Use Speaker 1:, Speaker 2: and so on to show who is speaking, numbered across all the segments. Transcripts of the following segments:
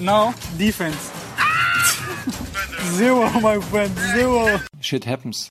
Speaker 1: No, defense. zero, my friend, zero.
Speaker 2: Shit happens.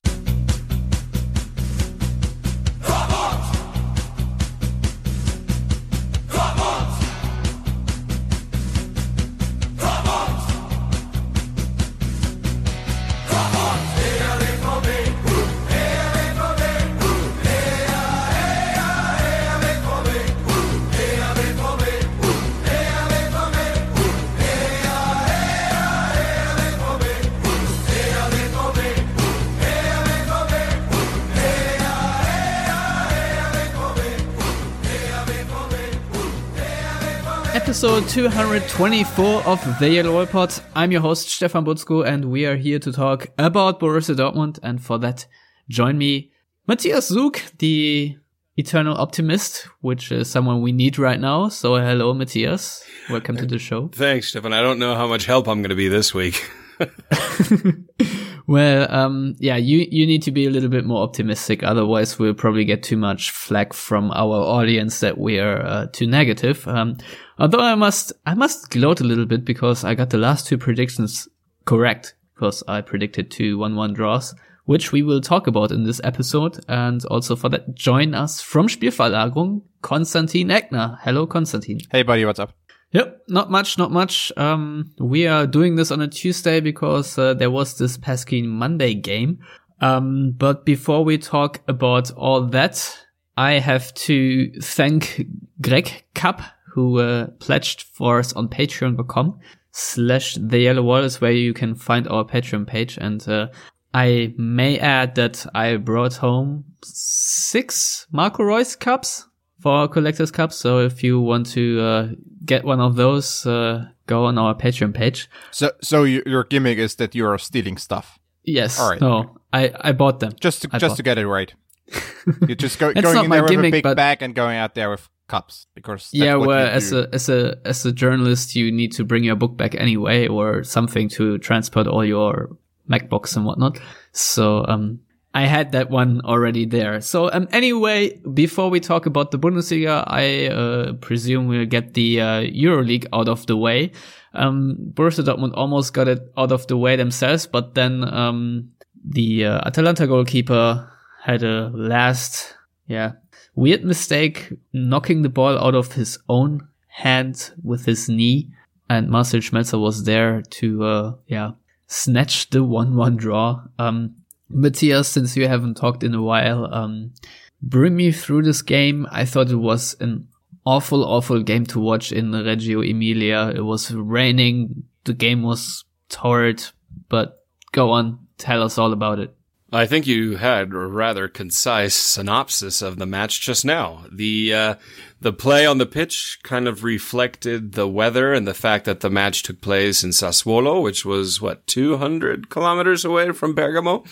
Speaker 3: Episode 224 of The Yellow Pod. I'm your host, Stefan Buczko, and we are here to talk about Borussia Dortmund. And for that, join me, Matthias Zug, the eternal optimist, which is someone we need right now. So hello, Matthias. Welcome to the show.
Speaker 4: Thanks, Stefan. I don't know how much help I'm going to be this week.
Speaker 3: well, um, yeah, you, you need to be a little bit more optimistic. Otherwise, we'll probably get too much flack from our audience that we are uh, too negative. Um, Although I must, I must gloat a little bit because I got the last two predictions correct because I predicted two 1-1 draws, which we will talk about in this episode. And also for that, join us from Spielverlagerung, Konstantin Eckner. Hello, Konstantin.
Speaker 5: Hey, buddy, what's up?
Speaker 3: Yep, not much, not much. Um, we are doing this on a Tuesday because uh, there was this pesky Monday game. Um, but before we talk about all that, I have to thank Greg Kapp who uh, pledged for us on patreon.com slash the yellow wall is where you can find our Patreon page. And uh, I may add that I brought home six Marco Reus cups for our collector's cups. So if you want to uh, get one of those, uh, go on our Patreon page.
Speaker 5: So, so your gimmick is that you are stealing stuff.
Speaker 3: Yes. All right. No, I, I bought them.
Speaker 5: Just to,
Speaker 3: I
Speaker 5: just to get it right. You're just go, going in there with a big bag and going out there with cups because
Speaker 3: yeah well as a as a as a journalist you need to bring your book back anyway or something to transport all your macbooks and whatnot so um i had that one already there so um anyway before we talk about the bundesliga i uh, presume we'll get the uh, euroleague out of the way um borussia dortmund almost got it out of the way themselves but then um the uh, atalanta goalkeeper had a last yeah weird mistake knocking the ball out of his own hand with his knee. And Marcel Schmelzer was there to, uh, yeah, snatch the 1-1 draw. Um, Matthias, since you haven't talked in a while, um, bring me through this game. I thought it was an awful, awful game to watch in Reggio Emilia. It was raining. The game was torrid, but go on, tell us all about it.
Speaker 4: I think you had a rather concise synopsis of the match just now. The uh, the play on the pitch kind of reflected the weather and the fact that the match took place in Sassuolo, which was what 200 kilometers away from Bergamo,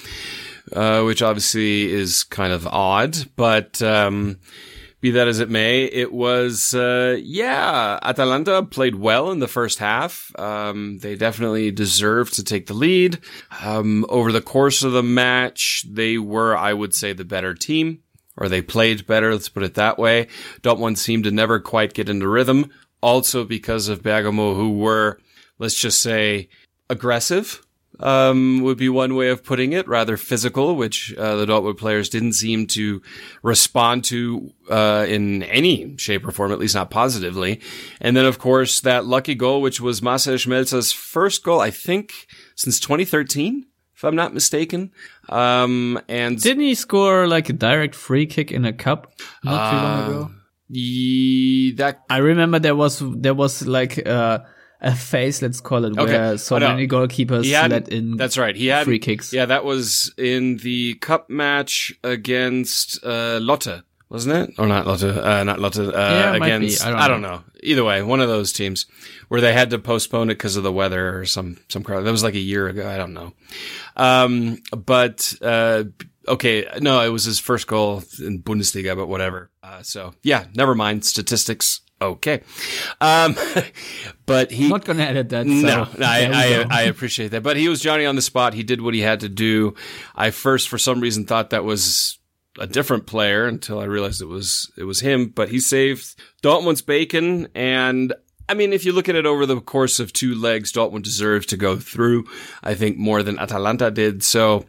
Speaker 4: uh, which obviously is kind of odd, but. Um, be that as it may, it was, uh, yeah, Atalanta played well in the first half. Um, they definitely deserved to take the lead. Um, over the course of the match, they were, I would say, the better team, or they played better. Let's put it that way. Dortmund seemed to never quite get into rhythm. Also because of Bergamo, who were, let's just say, aggressive um, would be one way of putting it, rather physical, which uh, the Dortmund players didn't seem to respond to uh, in any shape or form, at least not positively. And then, of course, that lucky goal, which was Marcel Schmelzer's first goal, I think, since 2013, if I'm not mistaken. Um, and
Speaker 3: didn't he score like a direct free kick in a cup not too long ago?
Speaker 4: Uh, that
Speaker 3: I remember there was there was like uh a phase, let's call it,
Speaker 4: Okay.
Speaker 3: where so many goalkeepers
Speaker 4: had-
Speaker 3: let in.
Speaker 4: That's right. He had
Speaker 3: free kicks.
Speaker 4: Yeah, that was in the cup match against uh, Lotte, wasn't it? Or not Lotte? Uh, not Lotte. Uh,
Speaker 3: Yeah, it might be.
Speaker 4: against
Speaker 3: I don't know.
Speaker 4: know. Either way, one of those teams where they had to postpone it because of the weather or some some crowd. That was like a year ago. I don't know. Um, but uh, okay, no, it was his first goal in Bundesliga, but whatever. Uh, so yeah, never mind statistics. Okay, um, but he
Speaker 3: I'm not gonna edit that. So
Speaker 4: no, no, I, I. I appreciate that. But he was Johnny on the spot. He did what he had to do. I first, for some reason, thought that was a different player until I realized it was it was him. But he saved Dortmund's bacon, and I mean, if you look at it over the course of two legs, Dortmund deserves to go through. I think more than Atalanta did. So,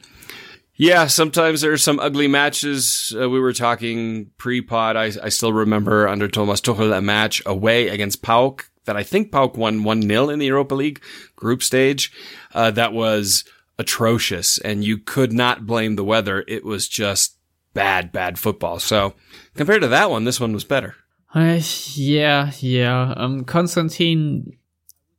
Speaker 4: yeah, sometimes there are some ugly matches. Uh, we were talking pre-pod. I, I still remember under Thomas Tuchel a match away against PAOK that I think PAOK won 1-0 in the Europa League group stage. Uh, that was atrocious and you could not blame the weather. It was just bad, bad football. So compared to that one, this one was better.
Speaker 3: Uh, yeah, yeah. Um, Konstantin,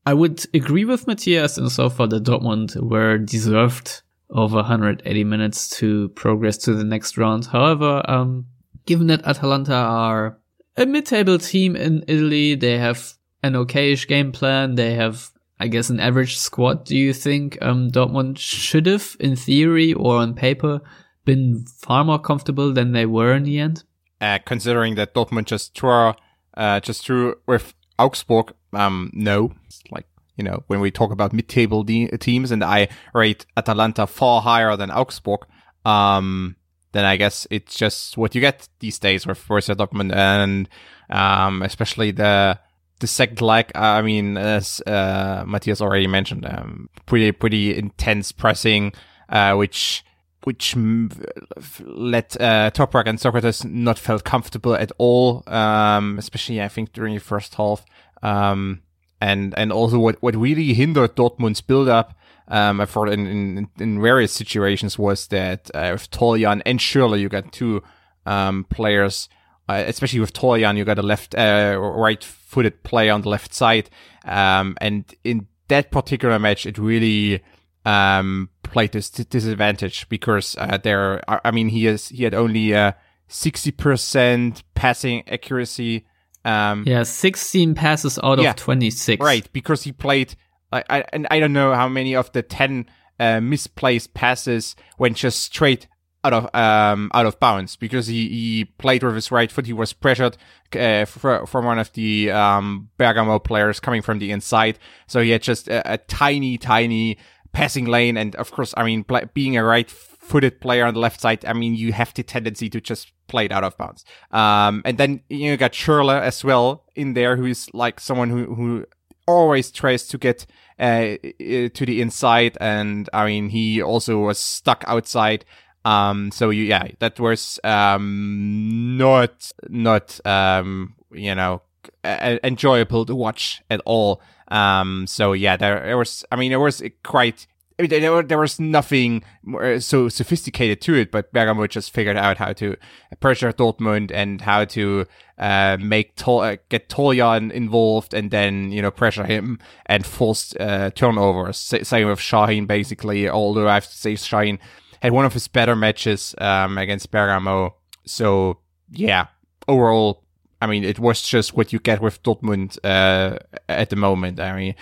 Speaker 3: I would agree with Matthias and so far that Dortmund were deserved over 180 minutes to progress to the next round. However, um, given that Atalanta are a mid-table team in Italy, they have an okayish game plan. They have, I guess, an average squad. Do you think um, Dortmund should have, in theory or on paper, been far more comfortable than they were in the end?
Speaker 5: uh, considering that Dortmund just drew, uh, just drew with Augsburg. Um, no, like you know when we talk about mid-table de- teams, and I rate Atalanta far higher than Augsburg. Um, then I guess it's just what you get these days with Borussia Dortmund, and um, especially the the second leg. I mean, as uh, Matthias already mentioned, um, pretty pretty intense pressing, uh, which which let uh, Toprak and Sokratis not felt comfortable at all, um, especially I think during the first half. Um, and and also what what really hindered Dortmund's build up um, for in, in, in various situations was that uh, with Toljan and Schürrle you got two um, players, uh, especially with Toljan you got a left uh, right footed player on the left side, um, and in that particular match it really um, played this disadvantage because uh, there. I mean, he is he had only uh, sixty percent passing accuracy. Um,
Speaker 3: yeah, sixteen passes out
Speaker 5: yeah,
Speaker 3: of twenty six.
Speaker 5: Right, because he played. I, I and I don't know how many of the ten uh, misplaced passes went just straight out of um out of bounds because he, he played with his right foot. He was pressured uh, from one of the um Bergamo players coming from the inside, so he had just a, a tiny, tiny passing lane. And of course, I mean, being a right footed player on the left side, I mean, you have the tendency to just play it out of bounds. Um, and then you got Schürrle as well in there, who is like someone who, who always tries to get uh, to the inside. And I mean, he also was stuck outside. Um, so you, yeah, that was, um, not, not, um, you know, enjoyable to watch at all. Um, so yeah, there, there was, I mean, it was quite, I mean, there, there was nothing more, so sophisticated to it, but Bergamo just figured out how to pressure Dortmund and how to uh, make Tol- uh, get Toljan involved and then you know pressure him and force uh, turnovers. Same with Sahin, basically. Although I have to say, Sahin had one of his better matches um, against Bergamo. So yeah, overall I mean, it was just what you get with Dortmund uh, at the moment. I mean,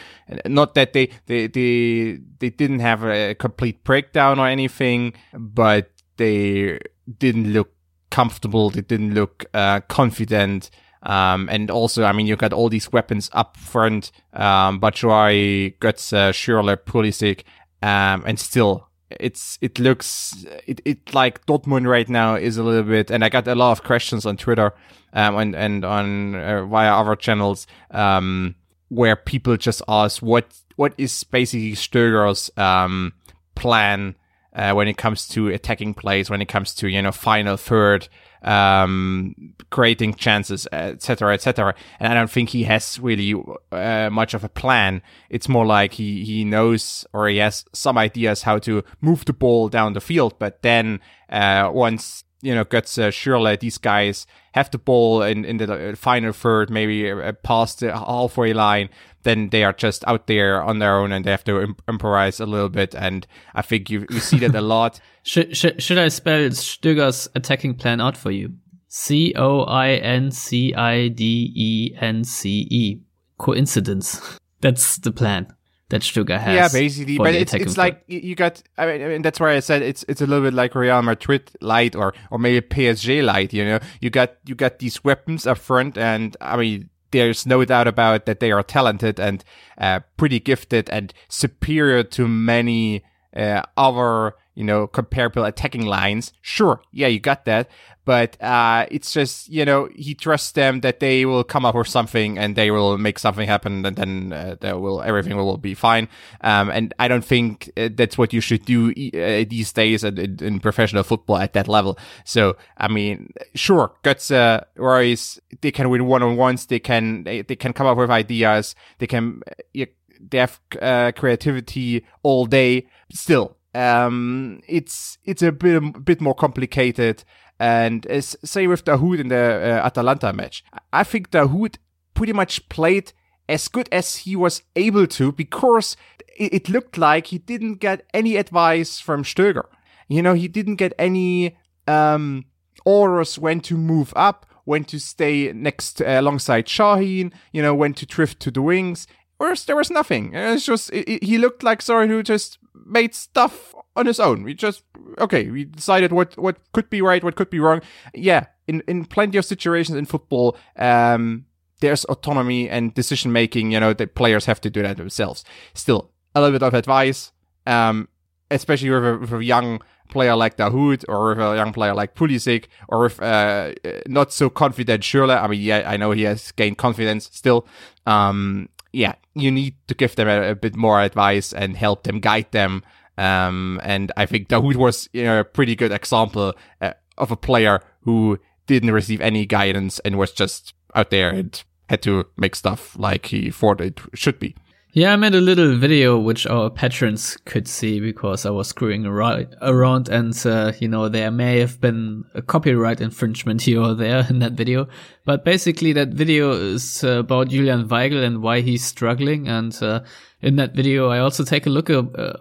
Speaker 5: not that they, they they they didn't have a complete breakdown or anything, but they didn't look comfortable. They didn't look uh, confident. Um, and also, I mean, you got all these weapons up front. Um, Batshuayi, Götze, Schürrle, Pulisic, um, and still it's it looks it, it like Dortmund right now is a little bit and I got a lot of questions on Twitter um and and on uh, via other channels um where people just ask what what is basically Stöger's um plan uh, when it comes to attacking plays when it comes to you know final third um, creating chances, etc., etc. And I don't think he has really uh, much of a plan. It's more like he he knows or he has some ideas how to move the ball down the field, but then uh, once you know gets uh, Schürrle, these guys have the ball in in the final third, maybe uh, past the halfway line, then they are just out there on their own and they have to imp- improvise a little bit. And I think you, you see that a lot.
Speaker 3: should, should, should I spell Stöger's attacking plan out for you? C O I N C I D E N C E. Coincidence. That's the plan that Stöger has.
Speaker 5: Yeah, basically, but it's, it's like you got. I mean, I mean, that's why I said it's it's a little bit like Real Madrid light or or maybe PSG light. You know, you got you got these weapons up front, and I mean, there's no doubt about that they are talented and uh, pretty gifted and superior to many uh, other, you know, comparable attacking lines. Sure, yeah, you got that, but uh, it's just you know he trusts them that they will come up with something and they will make something happen and then uh, that will everything will be fine. Um, and I don't think uh, that's what you should do uh, these days in, in, professional football at that level. So I mean, sure, Götze, Reus, they can win one on ones. They can they, they can come up with ideas. They can they have uh, creativity all day. Still, um, it's it's a bit a bit more complicated. And as say with Dahoud in the uh, Atalanta match, I think Dahoud pretty much played as good as he was able to because it, looked like he didn't get any advice from Stöger. You know, he didn't get any um, orders when to move up, when to stay next uh, alongside Sahin, you know, when to drift to the wings. Whereas there was nothing. It's just it, it, he looked like someone who just made stuff on his own. We just okay, we decided what what could be right, what could be wrong. Yeah, in in plenty of situations in football, um, there's autonomy and decision making. You know, the players have to do that themselves. Still, a little bit of advice, um, especially with a, with a young player like Dahoud or with a young player like Pulisic or with uh, not so confident Schürrle. I mean, yeah, I know he has gained confidence still. Um, yeah, you need to give them a, a, bit more advice and help them guide them. Um, and I think Dahoud was you know, a pretty good example uh, of a player who didn't receive any guidance and was just out there and had to make stuff like he thought it should be.
Speaker 3: Yeah, I made a little video which our patrons could see because I was screwing around and, uh, you know, there may have been a copyright infringement here or there in that video. But basically that video is uh, about Julian Weigl and why he's struggling. And, uh, in that video, I also take a look at, uh,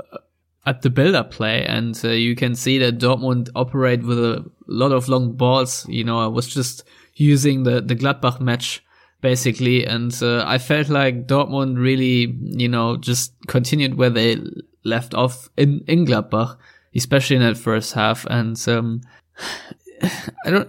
Speaker 3: at the build-up play and uh, you can see that Dortmund operate with a lot of long balls. You know, I was just using the, the Gladbach match basically. And uh, I felt like Dortmund really, you know, just continued where they left off in, in Gladbach, especially in that first half. And um, I don't.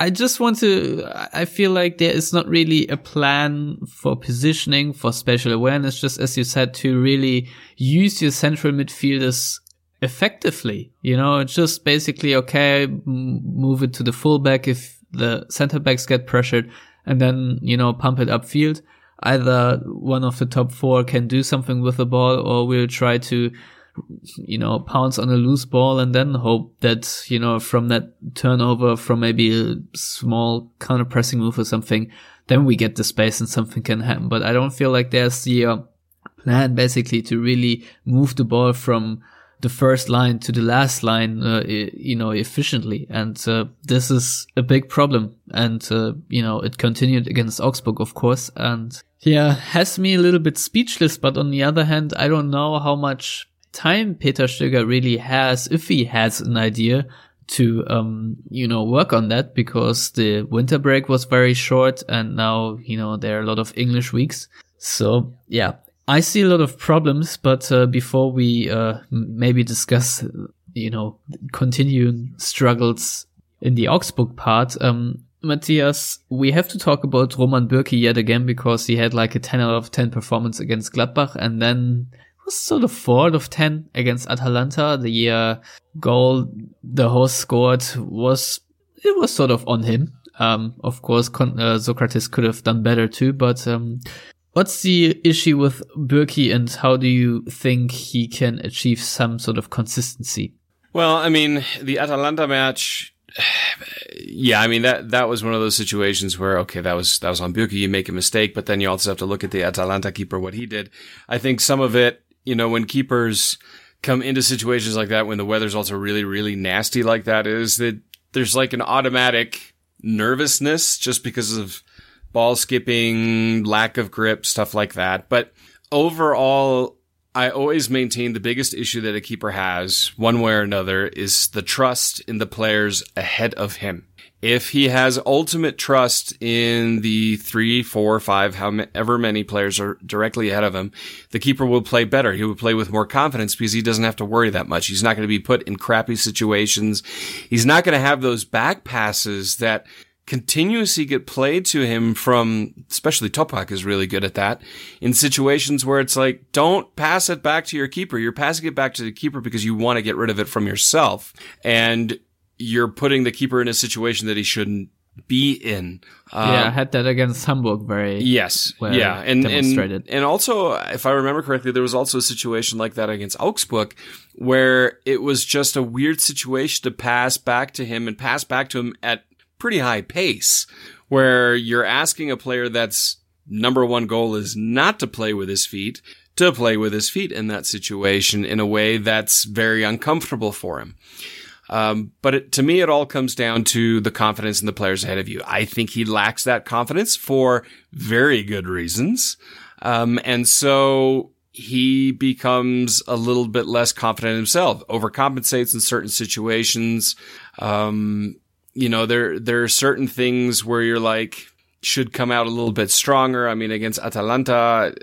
Speaker 3: I just want to, I feel like there is not really a plan for positioning, for spatial awareness, just as you said, to really use your central midfielders effectively. You know, it's just basically, okay, move it to the fullback if the center backs get pressured and then, you know, pump it upfield. Either one of the top four can do something with the ball or we'll try to, you know, pounce on a loose ball and then hope that, you know, from that turnover from maybe a small counter pressing move or something, then we get the space and something can happen. But I don't feel like there's the uh, plan basically to really move the ball from the first line to the last line, uh, you know, efficiently. And uh, this is a big problem. And, uh, you know, it continued against Augsburg, of course. And yeah, has me a little bit speechless. But on the other hand, I don't know how much time Peter Stöger really has, if he has an idea to, um, you know, work on that because the winter break was very short and now, you know, there are a lot of English weeks. So yeah, I see a lot of problems, but uh, before we uh, maybe discuss, you know, continuing struggles in the Augsburg part, um, Matthias, we have to talk about Roman Bürki yet again because he had like a 10 out of 10 performance against Gladbach and then was sort of 4 out of 10 against Atalanta. The uh, goal the host scored was, it was sort of on him. Um, of course, Con- uh, Sokratis could have done better too, but um, What's the issue with Bürki and how do you think he can achieve some sort of consistency?
Speaker 4: Well, I mean, the Atalanta match, yeah, I mean that that was one of those situations where okay, that was that was on Bürki, you make a mistake, but then you also have to look at the Atalanta keeper what he did. I think some of it, you know, when keepers come into situations like that when the weather's also really really nasty like that is that there's like an automatic nervousness just because of ball skipping, lack of grip, stuff like that. But overall, I always maintain the biggest issue that a keeper has, one way or another, is the trust in the players ahead of him. If he has ultimate trust in the three, four, five, however many players are directly ahead of him, the keeper will play better. He will play with more confidence because he doesn't have to worry that much. He's not going to be put in crappy situations. He's not going to have those back passes that continuously get played to him from, especially Toprak is really good at that, in situations where it's like, don't pass it back to your keeper. You're passing it back to the keeper because you want to get rid of it from yourself. And you're putting the keeper in a situation that he shouldn't be in. Um,
Speaker 3: yeah, I had that against Hamburg very
Speaker 4: Yes.
Speaker 3: well
Speaker 4: yeah. And, and,
Speaker 3: demonstrated.
Speaker 4: and also, if I remember correctly, there was also a situation like that against Augsburg where it was just a weird situation to pass back to him and pass back to him at pretty high pace where you're asking a player that's number one goal is not to play with his feet to play with his feet in that situation in a way that's very uncomfortable for him. Um, but it, to me, it all comes down to the confidence in the players ahead of you. I think he lacks that confidence for very good reasons. Um, and so he becomes a little bit less confident himself, overcompensates in certain situations. Um, you know, there, there are certain things where you're like, should come out a little bit stronger. I mean, against Atalanta,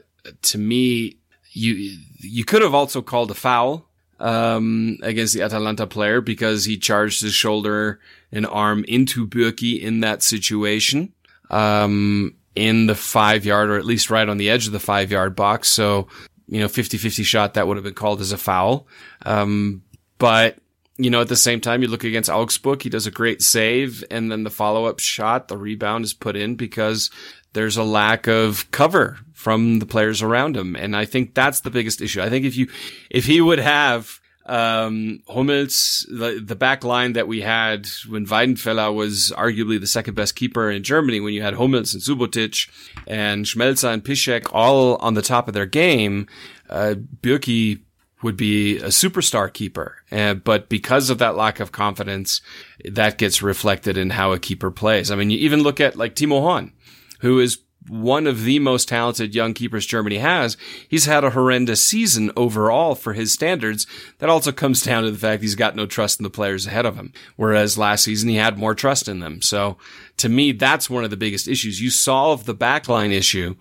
Speaker 4: to me, you, you could have also called a foul um, against the Atalanta player because he charged his shoulder and arm into Bürki in that situation. Um, in the five yard or at least right on the edge of the five yard box. So, you know, 50-50 shot that would have been called as a foul. Um, but, you know, at the same time, you look against Augsburg, he does a great save and then the follow up shot, the rebound is put in because there's a lack of cover from the players around him. And I think that's the biggest issue. I think if you, if he would have, um, Hummels, the, the back line that we had when Weidenfeller was arguably the second best keeper in Germany, when you had Hummels and Subotic and Schmelzer and Piszczek all on the top of their game, uh, Bürki would be a superstar keeper. Uh, but because of that lack of confidence, that gets reflected in how a keeper plays. I mean, you even look at like Timo Horn, who is one of the most talented young keepers Germany has. He's had a horrendous season overall for his standards. That also comes down to the fact he's got no trust in the players ahead of him. Whereas last season he had more trust in them. So to me, that's one of the biggest issues. You solve the backline issue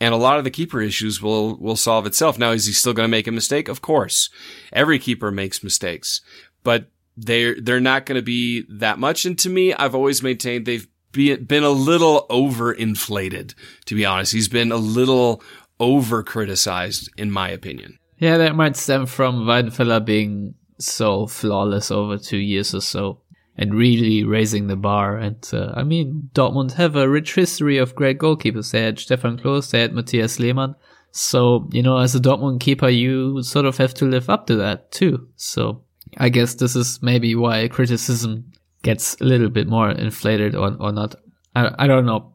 Speaker 4: and a lot of the keeper issues will, will solve itself. Now, is he still going to make a mistake? Of course. Every keeper makes mistakes, but they're, they're not going to be that much. And to me, I've always maintained they've be, been a little overinflated, to be honest. He's been a little over criticized, in my opinion.
Speaker 3: Yeah, that might stem from Weidenfeller being so flawless over two years or so and really raising the bar. And uh, I mean, Dortmund have a rich history of great goalkeepers. They had Stefan Klos, they had Matthias Lehmann. So, you know, as a Dortmund keeper, you sort of have to live up to that too. So I guess this is maybe why criticism gets a little bit more inflated or, or not. I, I don't know.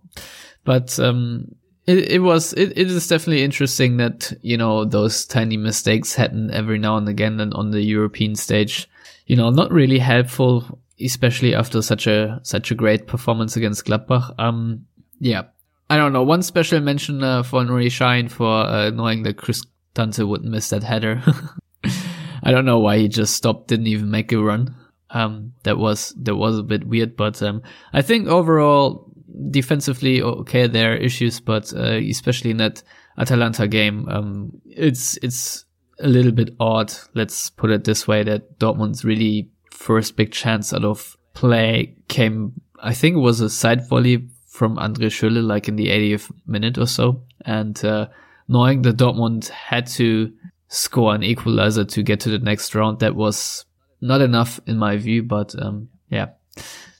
Speaker 3: But, um, it, it was, it, it is definitely interesting that, you know, those tiny mistakes happen every now and again and on the European stage, you know, not really helpful, especially after such a, such a great performance against Gladbach. Um, yeah. I don't know. One special mention uh, for Nuri Sahin for uh, knowing that Chris Dante would miss that header. I don't know why he just stopped, didn't even make a run. Um, that was that was a bit weird, but um, I think overall defensively okay there are issues, but uh, especially in that Atalanta game, um, it's it's a little bit odd. Let's put it this way: that Dortmund's really first big chance out of play came. I think it was a side volley from Andre Schürrle, like in the 80th minute or so, and uh, knowing that Dortmund had to score an equalizer to get to the next round, that was not enough in my view, but um, yeah,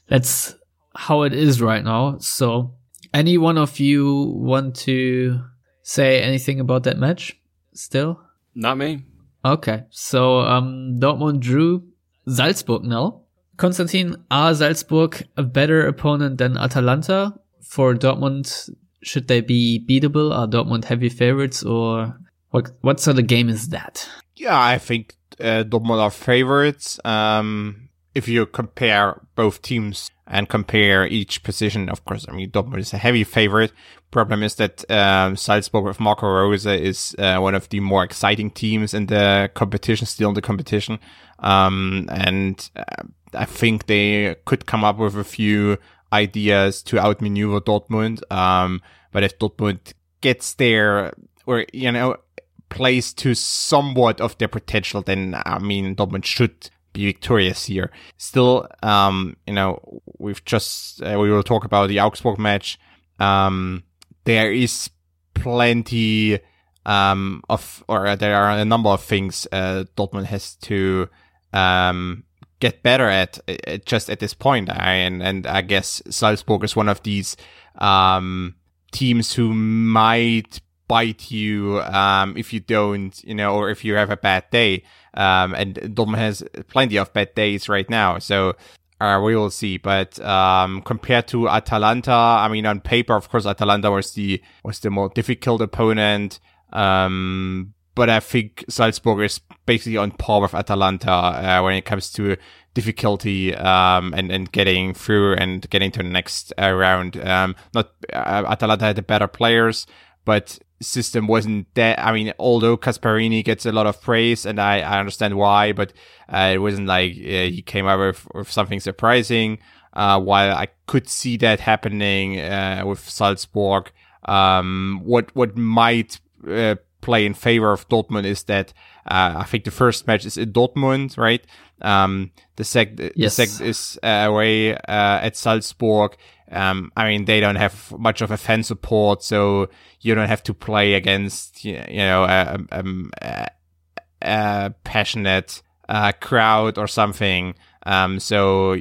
Speaker 3: that's how it is right now. So, any one of you want to say anything about that match? Still,
Speaker 4: Not me.
Speaker 3: okay. So, um, Dortmund drew Salzburg now. Konstantin, are Salzburg a better opponent than Atalanta for Dortmund? Should they be beatable? Are Dortmund heavy favorites, or what? What sort of game is that?
Speaker 5: Yeah, I think uh, Dortmund are favorites. Um, if you compare both teams and compare each position, of course, I mean, Dortmund is a heavy favorite. Problem is that um, Salzburg with Marco Rose is uh, one of the more exciting teams in the competition, still in the competition. Um, and uh, I think they could come up with a few ideas to outmaneuver Dortmund. Um, but if Dortmund gets there, or, you know, plays to somewhat of their potential, then I mean Dortmund should be victorious here. Still, um, you know, we've just uh, we will talk about the Augsburg match. Um, there is plenty um, of, or there are a number of things uh, Dortmund has to um, get better at uh, just at this point. I, and and I guess Salzburg is one of these um, teams who might bite you um, if you don't, you know, or if you have a bad day. Um, and Dortmund has plenty of bad days right now, so uh, we will see. But um, compared to Atalanta, I mean, on paper, of course, Atalanta was the was the more difficult opponent. Um, but I think Salzburg is basically on par with Atalanta uh, when it comes to difficulty um, and and getting through and getting to the next uh, round. Um, not uh, Atalanta had the better players, but system wasn't that. I mean, although Gasperini gets a lot of praise, and I, I understand why, but uh, it wasn't like uh, he came out with, with something surprising. Uh, while I could see that happening uh, with Salzburg, um, what what might uh, play in favor of Dortmund is that uh, I think the first match is in Dortmund, right? Um, the sec
Speaker 3: yes.
Speaker 5: the second is away at Salzburg. Um, I mean, they don't have much of a fan support, so you don't have to play against, you know, a, a, a passionate uh, crowd or something. Um, so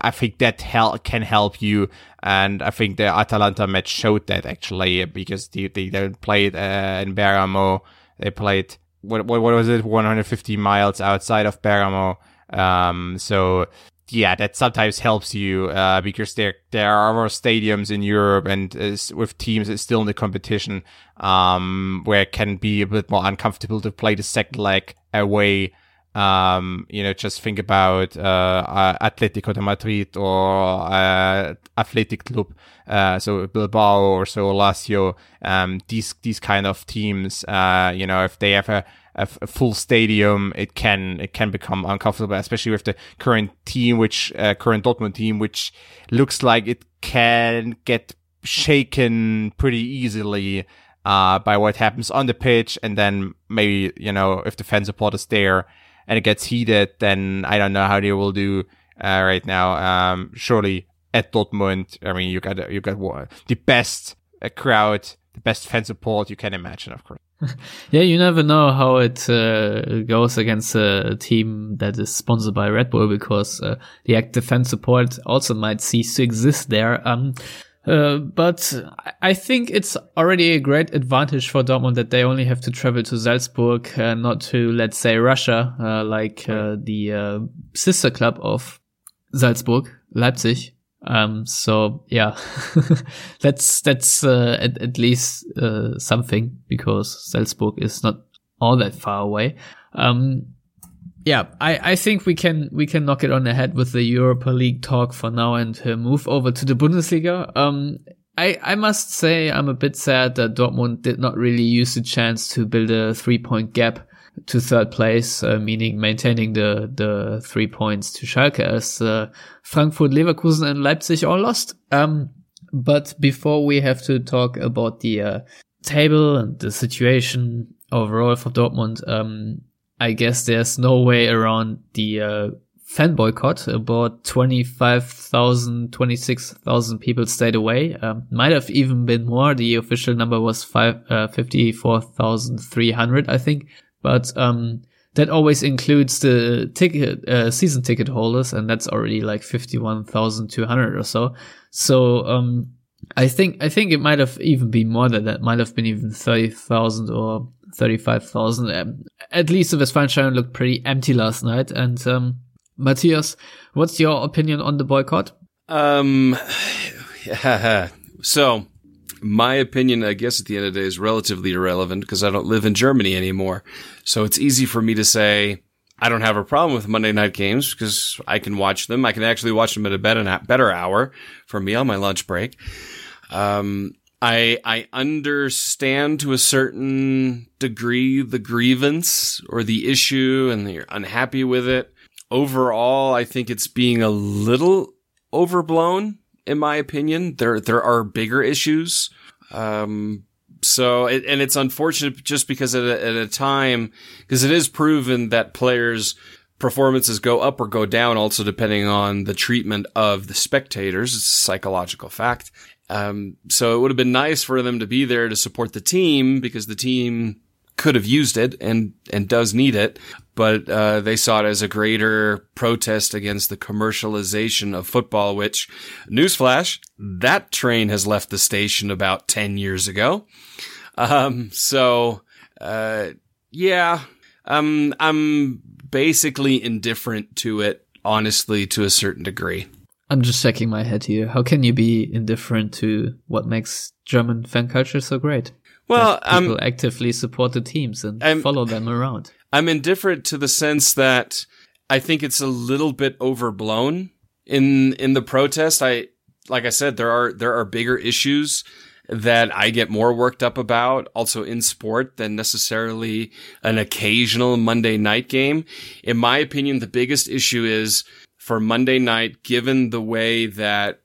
Speaker 5: I think that hel- can help you, and I think the Atalanta match showed that actually because they they don't play it uh, in Bergamo. They played what, what what was it, 150 miles outside of Bergamo. Um, so yeah, that sometimes helps you uh, because there there are stadiums in Europe and with teams that still in the competition um, where it can be a bit more uncomfortable to play the second leg away. Um, you know, just think about uh, Atletico de Madrid or uh, Athletic Club, uh, so Bilbao or so Lazio. Um, these these kind of teams, uh, you know, if they have a a, a full stadium, it can it can become uncomfortable, especially with the current team, which uh, current Dortmund team, which looks like it can get shaken pretty easily uh, by what happens on the pitch, and then maybe you know if the fan support is there and it gets heated, then I don't know how they will do uh, right now. Um, surely at Dortmund, I mean, you got you got the best uh, crowd, the best fan support you can imagine, of course.
Speaker 3: yeah, you never know how it uh, goes against a team that is sponsored by Red Bull because uh, the active fan support also might cease to exist there. Um, uh, but I think it's already a great advantage for Dortmund that they only have to travel to Salzburg, uh, not to, let's say, Russia, uh, like uh, the sister club of Salzburg, Leipzig. Um, so yeah, that's that's uh, at, at least uh, something because Salzburg is not all that far away. Um, yeah, I, I think we can we can knock it on the head with the Europa League talk for now and uh, move over to the Bundesliga. Um, I I must say I'm a bit sad that Dortmund did not really use the chance to build a three point gap to third place, uh, meaning maintaining the the three points to Schalke as uh, Frankfurt, Leverkusen, and Leipzig all lost. Um, but before we have to talk about the uh, table and the situation overall for Dortmund, um, I guess there's no way around the uh, fan boycott. About 25,000, 26,000 people stayed away. Um, might have even been more. The official number was uh, 54,300, I think. But um, that always includes the ticket uh, season ticket holders, and that's already like fifty one thousand two hundred or so. So um, I think I think it might have even been more than that. Might have been even thirty thousand or thirty five thousand. Um, at least the Westfalenstadion looked pretty empty last night. And um, Matthias, what's your opinion on the boycott?
Speaker 4: Um, so my opinion, I guess at the end of the day is relatively irrelevant because I don't live in Germany anymore. So it's easy for me to say I don't have a problem with Monday night games because I can watch them. I can actually watch them at a better, hour for me on my lunch break. Um, I, I understand to a certain degree the grievance or the issue and you're unhappy with it. Overall, I think it's being a little overblown in my opinion. There there are bigger issues. Um, so it, and it's unfortunate just because at a, at a time because it is proven that players performances go up or go down also depending on the treatment of the spectators. It's a psychological fact. Um, so it would have been nice for them to be there to support the team because the team could have used it and, and does need it, but, uh, they saw it as a greater protest against the commercialization of football, which newsflash, that train has left the station about 10 years ago. Um, so, uh, yeah, um, I'm basically indifferent to it, honestly, to a certain degree.
Speaker 3: I'm just shaking my head here. How can you be indifferent to what makes German fan culture so great?
Speaker 4: Well,
Speaker 3: people
Speaker 4: um,
Speaker 3: actively support the teams and
Speaker 4: I'm-
Speaker 3: follow them around.
Speaker 4: I'm indifferent to the sense that I think it's a little bit overblown in in the protest. I like I said there are there are bigger issues that I get more worked up about also in sport than necessarily an occasional Monday night game. In my opinion, the biggest issue is for Monday night given the way that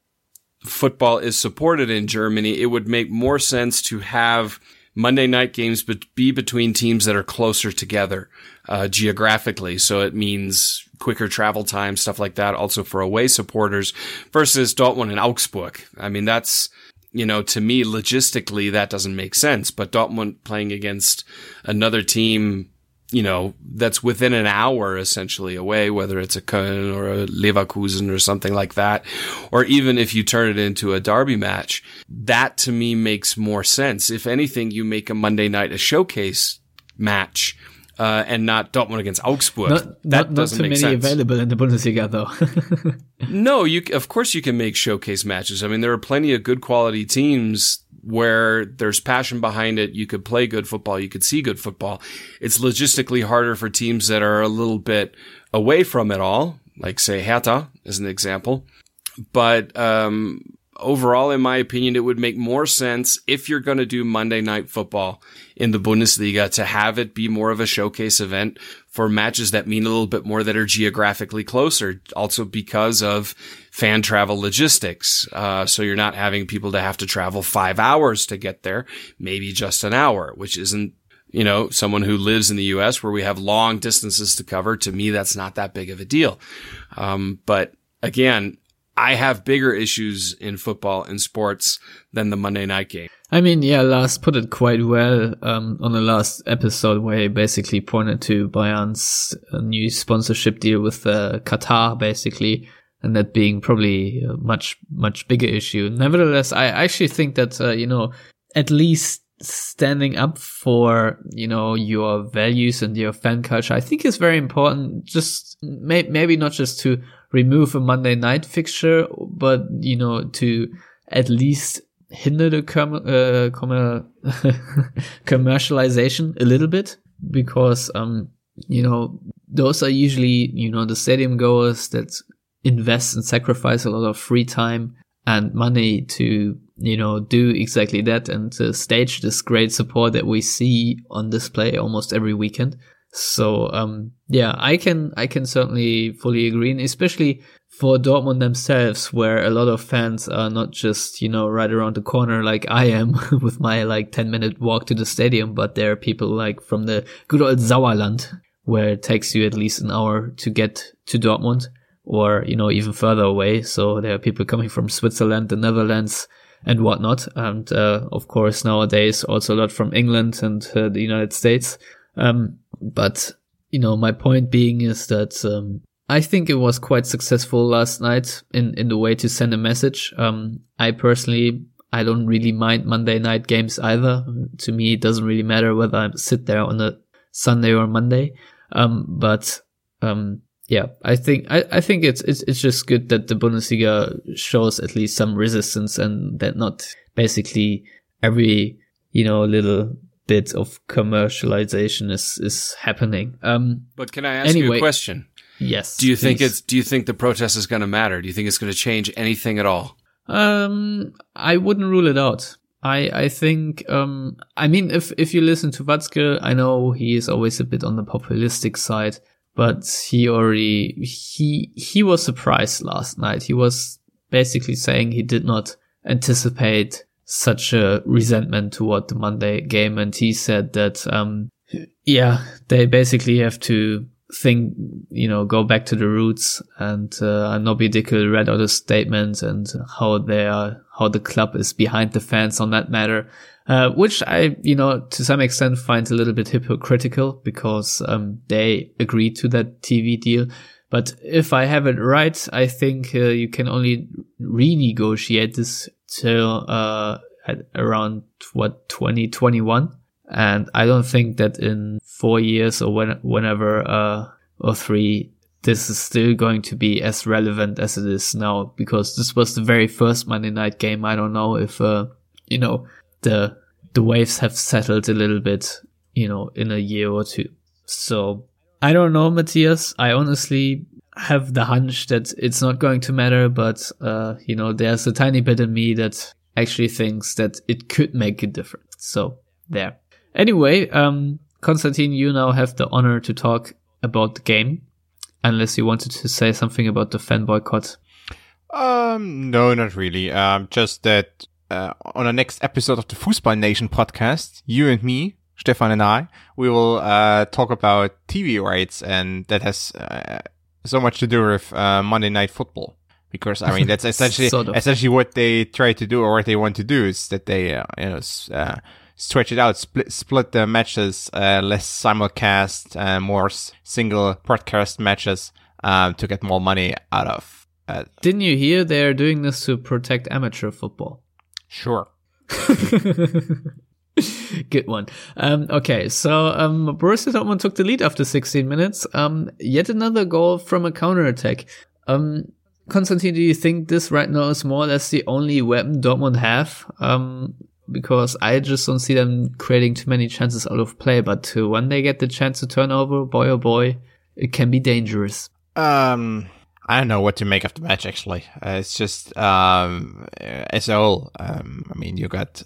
Speaker 4: football is supported in Germany, it would make more sense to have Monday night games be between teams that are closer together uh, geographically. So it means quicker travel time, stuff like that. Also for away supporters versus Dortmund and Augsburg. I mean, that's you know, to me, logistically, that doesn't make sense. But Dortmund playing against another team, you know, that's within an hour essentially away, whether it's a Köln or a Leverkusen or something like that, or even if you turn it into a derby match, that to me makes more sense. If anything, you make a Monday night a showcase match. Uh, and not Dortmund against Augsburg.
Speaker 3: Not,
Speaker 4: that
Speaker 3: not, not
Speaker 4: doesn't
Speaker 3: too
Speaker 4: make
Speaker 3: many
Speaker 4: sense.
Speaker 3: available in the Bundesliga though.
Speaker 4: No, you of course you can make showcase matches. I mean, there are plenty of good quality teams where there's passion behind it. You could play good football. You could see good football. It's logistically harder for teams that are a little bit away from it all, like say Hertha as an example. But um, overall, in my opinion, it would make more sense if you're going to do Monday night football in the Bundesliga to have it be more of a showcase event for matches that mean a little bit more that are geographically closer. Also because of fan travel logistics. Uh, so you're not having people to have to travel five hours to get there, maybe just an hour, which isn't you know, someone who lives in the U.S. where we have long distances to cover, to me, that's not that big of a deal. Um, but again, I have bigger issues in football and sports than the Monday night game.
Speaker 3: I mean, yeah, Lars put it quite well um, on the last episode where he basically pointed to Bayern's uh, new sponsorship deal with uh, Qatar, basically, and that being probably a much, much bigger issue. Nevertheless, I actually think that, uh, you know, at least standing up for, you know, your values and your fan culture, I think is very important. Just may- maybe not just to remove a Monday night fixture, but, you know, to at least hinder the com- uh, com- commercialization a little bit because um you know those are usually you know the stadium goers that invest and sacrifice a lot of free time and money to you know do exactly that and to stage this great support that we see on display almost every weekend so um yeah i can i can certainly fully agree and especially for Dortmund themselves, where a lot of fans are not just, you know, right around the corner like I am with my like 10 minute walk to the stadium, but there are people like from the good old Sauerland, where it takes you at least an hour to get to Dortmund or, you know, even further away. So there are people coming from Switzerland, the Netherlands and whatnot. And, uh, of course, nowadays also a lot from England and uh, the United States. Um, but, you know, my point being is that, um, I think it was quite successful last night in, in the way to send a message. Um, I personally, I don't really mind Monday night games either. To me, it doesn't really matter whether I sit there on a Sunday or Monday. Um, but, um, yeah, I think, I, I think it's, it's, it's just good that the Bundesliga shows at least some resistance and that not basically every, you know, little bit of commercialization is, is happening. Um,
Speaker 4: But can I ask you a question?
Speaker 3: yes.
Speaker 4: Do you think
Speaker 3: please.
Speaker 4: it's do you think the protest is going to matter? Do you think it's going to change anything at all?
Speaker 3: Um, I wouldn't rule it out. I I think um I mean if if you listen to Watzke, I know he is always a bit on the populistic side, but he already he he was surprised last night. He was basically saying he did not anticipate such a resentment toward the Monday game, and he said that um yeah they basically have to think, you know, go back to the roots and, uh, Nobby Dickel read out a statement and how they are, how the club is behind the fans on that matter. Uh, which I, you know, to some extent find a little bit hypocritical because, um, they agreed to that TV deal. But if I have it right, I think uh, you can only renegotiate this till, uh, around what, 2021. And I don't think that in four years or when, whenever, uh, or three, this is still going to be as relevant as it is now because this was the very first Monday night game. I don't know if, uh, you know, the, the waves have settled a little bit, you know, in a year or two. So I don't know, Matthias. I honestly have the hunch that it's not going to matter, but, uh, you know, there's a tiny bit in me that actually thinks that it could make a difference. So there. Anyway, um, Konstantin, you now have the honor to talk about the game, unless you wanted to say something about the fan boycott.
Speaker 5: Um, no, not really. Um, just that uh, on the next episode of the Fußball Nation podcast, you and me, Stefan and I, we will uh, talk about TV rights, and that has uh, so much to do with uh, Monday Night Football. Because I mean, that's essentially
Speaker 3: Sort of.
Speaker 5: essentially what they try to do, or what they want to do, is that they uh, you know uh, stretch it out, split split the matches, uh, less simulcast, uh, more s- single broadcast matches, um, to get more money out of. Uh,
Speaker 3: Didn't you hear they're doing this to protect amateur football?
Speaker 5: sure.
Speaker 3: Good one. Um, okay, so um, Borussia Dortmund took the lead after 16 minutes. Um, yet another goal from a counter attack. Um, Konstantin, do you think this right now is more or less the only weapon Dortmund have? Um, because I just don't see them creating too many chances out of play. But when they get the chance to turn over, boy oh boy, it can be dangerous.
Speaker 5: Um, I don't know what to make of the match. Actually, uh, it's just um, as a whole. Um, I mean, you got.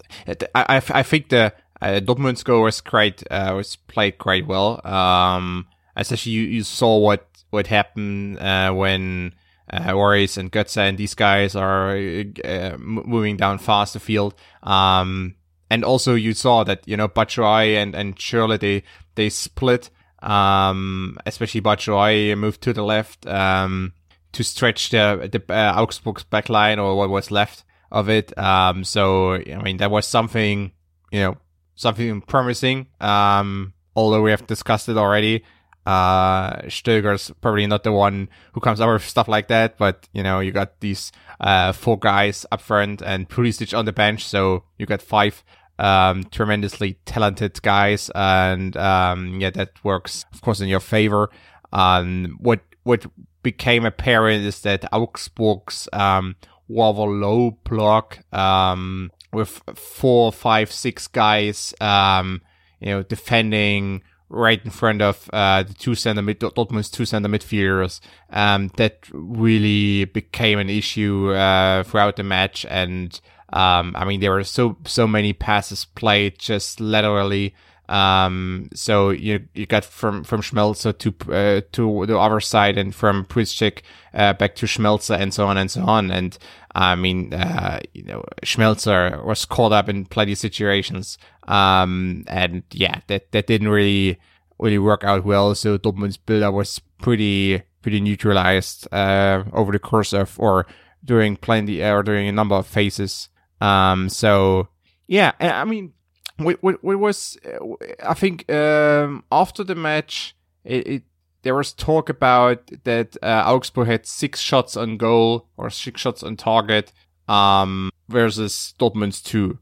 Speaker 5: I I, I think the uh, Dortmund's goal was quite uh, was played quite well. Um, especially you, you saw what what happened uh, when. Uh, Warriors and Götze and these guys are uh, moving down fast the field. Um, and also you saw that you know Batshuayi and and Schürrle they they split. Um, especially Batshuayi moved to the left. Um, to stretch the the uh, Augsburg's backline or what was left of it. Um, so I mean that was something you know something promising. Um, although we have discussed it already. Uh, Stöger's probably not the one who comes up with stuff like that, but you know you got these uh four guys up front and Pulisic on the bench, so you got five um tremendously talented guys, and um yeah that works of course in your favor. Um, what what became apparent is that Augsburg's um, rather low block um, with four, five, six guys, um, you know, defending right in front of uh, the two center mid Dortmund's two center midfielders. Um, that really became an issue uh, throughout the match, and um, I mean there were so so many passes played just laterally. Um, so you you got from from Schmelzer to uh, to the other side, and from Piszczek uh, back to Schmelzer, and so on and so on. And I mean, uh, you know, Schmelzer was caught up in plenty of situations. Um, and yeah, that that didn't really really work out well. So Dortmund's build-up was pretty pretty neutralized uh, over the course of or during plenty or during a number of phases. Um, so yeah, I mean what, what, what was I think um, after the match, it, it, there was talk about that uh, Augsburg had six shots on goal or six shots on target um, versus Dortmund's two.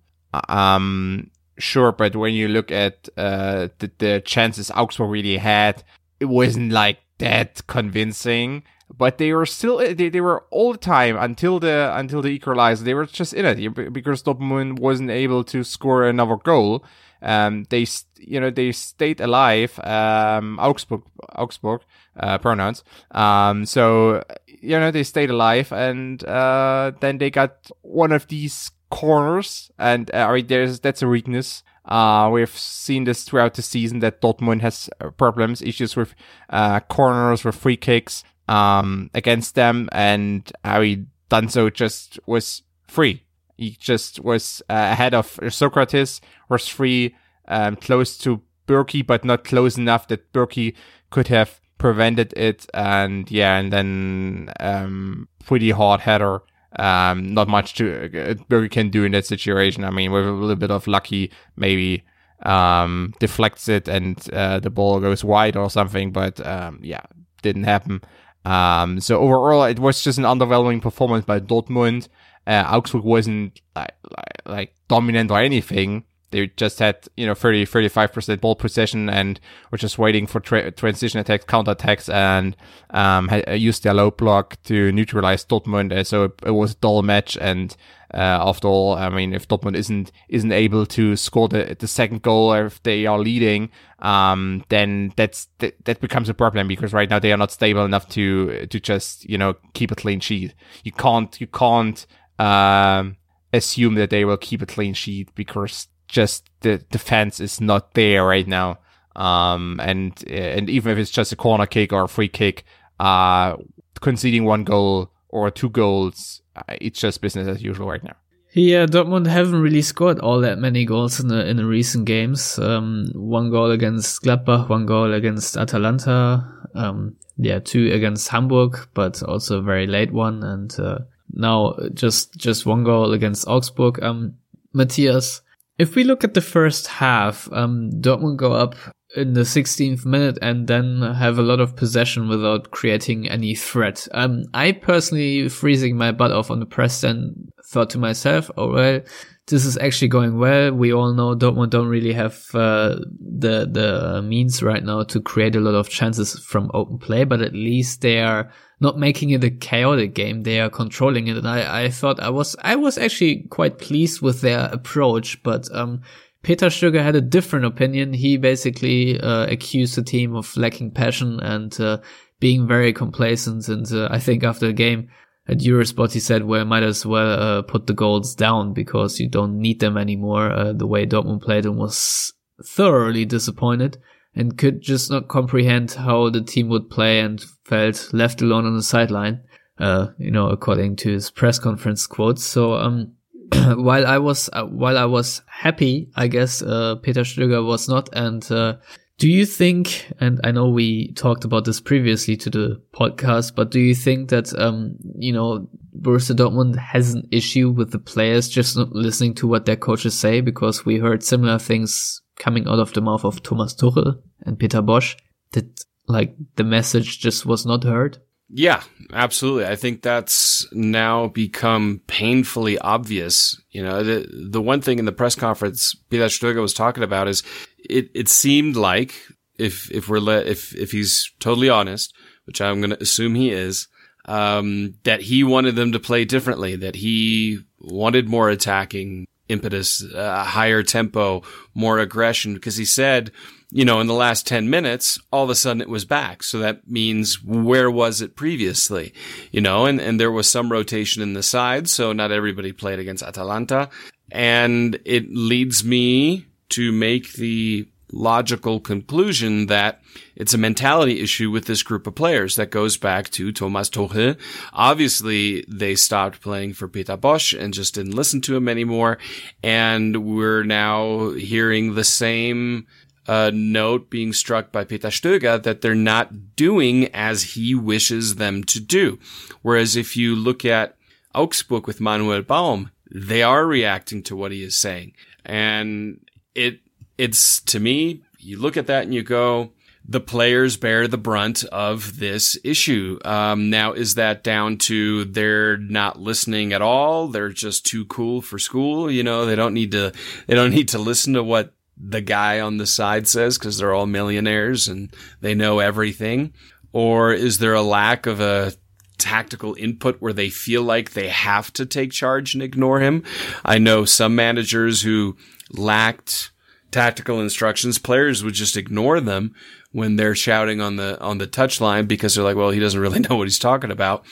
Speaker 5: Um, sure, but when you look at uh, the, the chances Augsburg really had, it wasn't like that convincing but they were still they, they were all the time until the until the equalizer they were just in it because Dortmund wasn't able to score another goal. Um they you know they stayed alive um Augsburg Augsburg uh, pronouns. Um so you know they stayed alive and uh then they got one of these corners and uh, I mean, there's that's a weakness. Uh, we've seen this throughout the season that Dortmund has problems, issues with uh, corners, with free kicks um, against them, and Harry Danso just was free. He just was uh, ahead of Sokratis, was free, um, close to Bürki, but not close enough that Bürki could have prevented it, and yeah, and then um, pretty hard header. Um, not much to uh, Bürki can do in that situation. I mean, with a little bit of lucky, maybe um, deflects it and uh, the ball goes wide or something. But um, yeah, didn't happen. Um, so overall, it was just an underwhelming performance by Dortmund. Uh, Augsburg wasn't like, like, like dominant or anything. They just had, you know, 30, 35% ball possession and were just waiting for tra- transition attacks, counter attacks, and um, had, used their low block to neutralize Dortmund. So it, it, was a dull match. And uh, after all, I mean, if Dortmund isn't isn't able to score the the second goal, if they are leading, um, then that's that, that becomes a problem because right now they are not stable enough to to just you know keep a clean sheet. You can't you can't um, assume that they will keep a clean sheet because just the defense is not there right now. Um, and and even if it's just a corner kick or a free kick, uh, conceding one goal or two goals, uh, it's just business as usual right now.
Speaker 3: Yeah, Dortmund haven't really scored all that many goals in the in the recent games. Um, one goal against Gladbach, one goal against Atalanta. Um, yeah, two against Hamburg, but also a very late one, and uh, now just just one goal against Augsburg. Um, Matthias, if we look at the first half, um, Dortmund go up in the 16th minute and then have a lot of possession without creating any threat. Um, I personally freezing my butt off on the press and thought to myself, oh well, this is actually going well. We all know Dortmund don't really have uh, the the means right now to create a lot of chances from open play, but at least they are not making it a chaotic game. They are controlling it. And I, I thought I was, I was actually quite pleased with their approach, but, um, Peter Stöger had a different opinion. He basically, uh, accused the team of lacking passion and, uh, being very complacent. And, uh, I think after the game at Eurosport, he said, well, might as well, uh, put the goals down because you don't need them anymore. Uh, the way Dortmund played and was thoroughly disappointed and could just not comprehend how the team would play and felt left alone on the sideline. Uh, you know, according to his press conference quotes. So, um, while I was, uh, while I was happy, I guess, uh, Peter Stöger was not. And, uh, do you think, and I know we talked about this previously to the podcast, but do you think that, um, you know, Borussia Dortmund has an issue with the players just not listening to what their coaches say? Because we heard similar things coming out of the mouth of Thomas Tuchel and Peter Bosz that like the message just was not heard?
Speaker 4: Yeah, absolutely. I think that's now become painfully obvious. You know, the the one thing in the press conference Peter Stöger was talking about is it it seemed like if if we're let if if he's totally honest, which I'm going to assume he is, um, that he wanted them to play differently, that he wanted more attacking impetus, uh, higher tempo, more aggression, because he said, you know, in the last 10 minutes, all of a sudden it was back. So that means where was it previously? You know, and, and there was some rotation in the side. So not everybody played against Atalanta. And it leads me to make the logical conclusion that it's a mentality issue with this group of players that goes back to Thomas Tuchel. Obviously, they stopped playing for Peter Bosz and just didn't listen to him anymore. And we're now hearing the same uh, note being struck by Peter Stöger that they're not doing as he wishes them to do. Whereas if you look at Augsburg with Manuel Baum, they are reacting to what he is saying. And it it's to me, you look at that and you go, the players bear the brunt of this issue. Um, now, is that down to they're not listening at all? They're just too cool for school. You know, they don't need to, they don't need to listen to what the guy on the side says because they're all millionaires and they know everything. Or is there a lack of a tactical input where they feel like they have to take charge and ignore him? I know some managers who lacked tactical instructions, players would just ignore them when they're shouting on the on the touchline because they're like, well, he doesn't really know what he's talking about.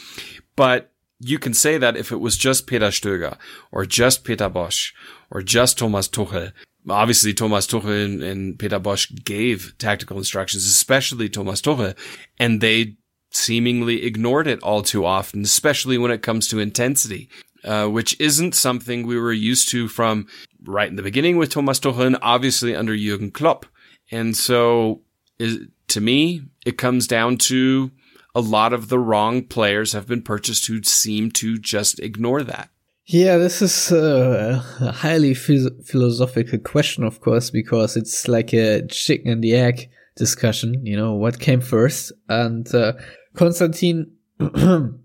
Speaker 4: But you can say that if it was just Peter Stöger or just Peter Bosz or just Thomas Tuchel. Obviously, Thomas Tuchel and, and Peter Bosz gave tactical instructions, especially Thomas Tuchel, and they seemingly ignored it all too often, especially when it comes to intensity. Uh, which isn't something we were used to from right in the beginning with Thomas Tuchel obviously under Jurgen Klopp. And so is, to me, it comes down to a lot of the wrong players have been purchased who seem to just ignore that.
Speaker 3: Yeah, this is uh, a highly philosophical question, of course, because it's like a chicken and the egg discussion. You know, what came first? And uh, Konstantin,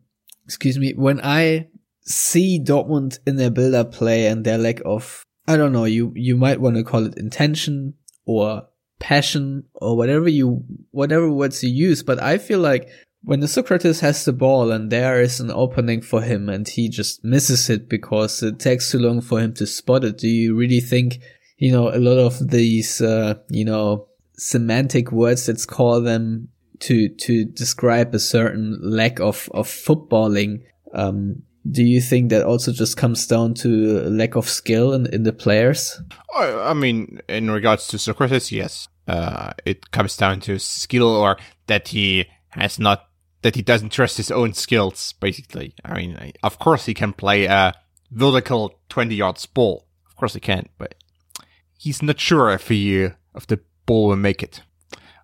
Speaker 3: excuse me, when I see Dortmund in their build-up play and their lack of, I don't know, you you might want to call it intention or passion or whatever you whatever words you use, but I feel like when the Sokratis has the ball and there is an opening for him and he just misses it because it takes too long for him to spot it, do you really think, you know, a lot of these, uh, you know, semantic words, let's call them to, to describe a certain lack of, of footballing, um, do you think that also just comes down to lack of skill in, in the players?
Speaker 5: I mean, in regards to Sokratis, yes. Uh, it comes down to skill or that he has not that he doesn't trust his own skills, basically. I mean, of course he can play a vertical 20 yards ball. Of course he can, but he's not sure if he, if the ball will make it.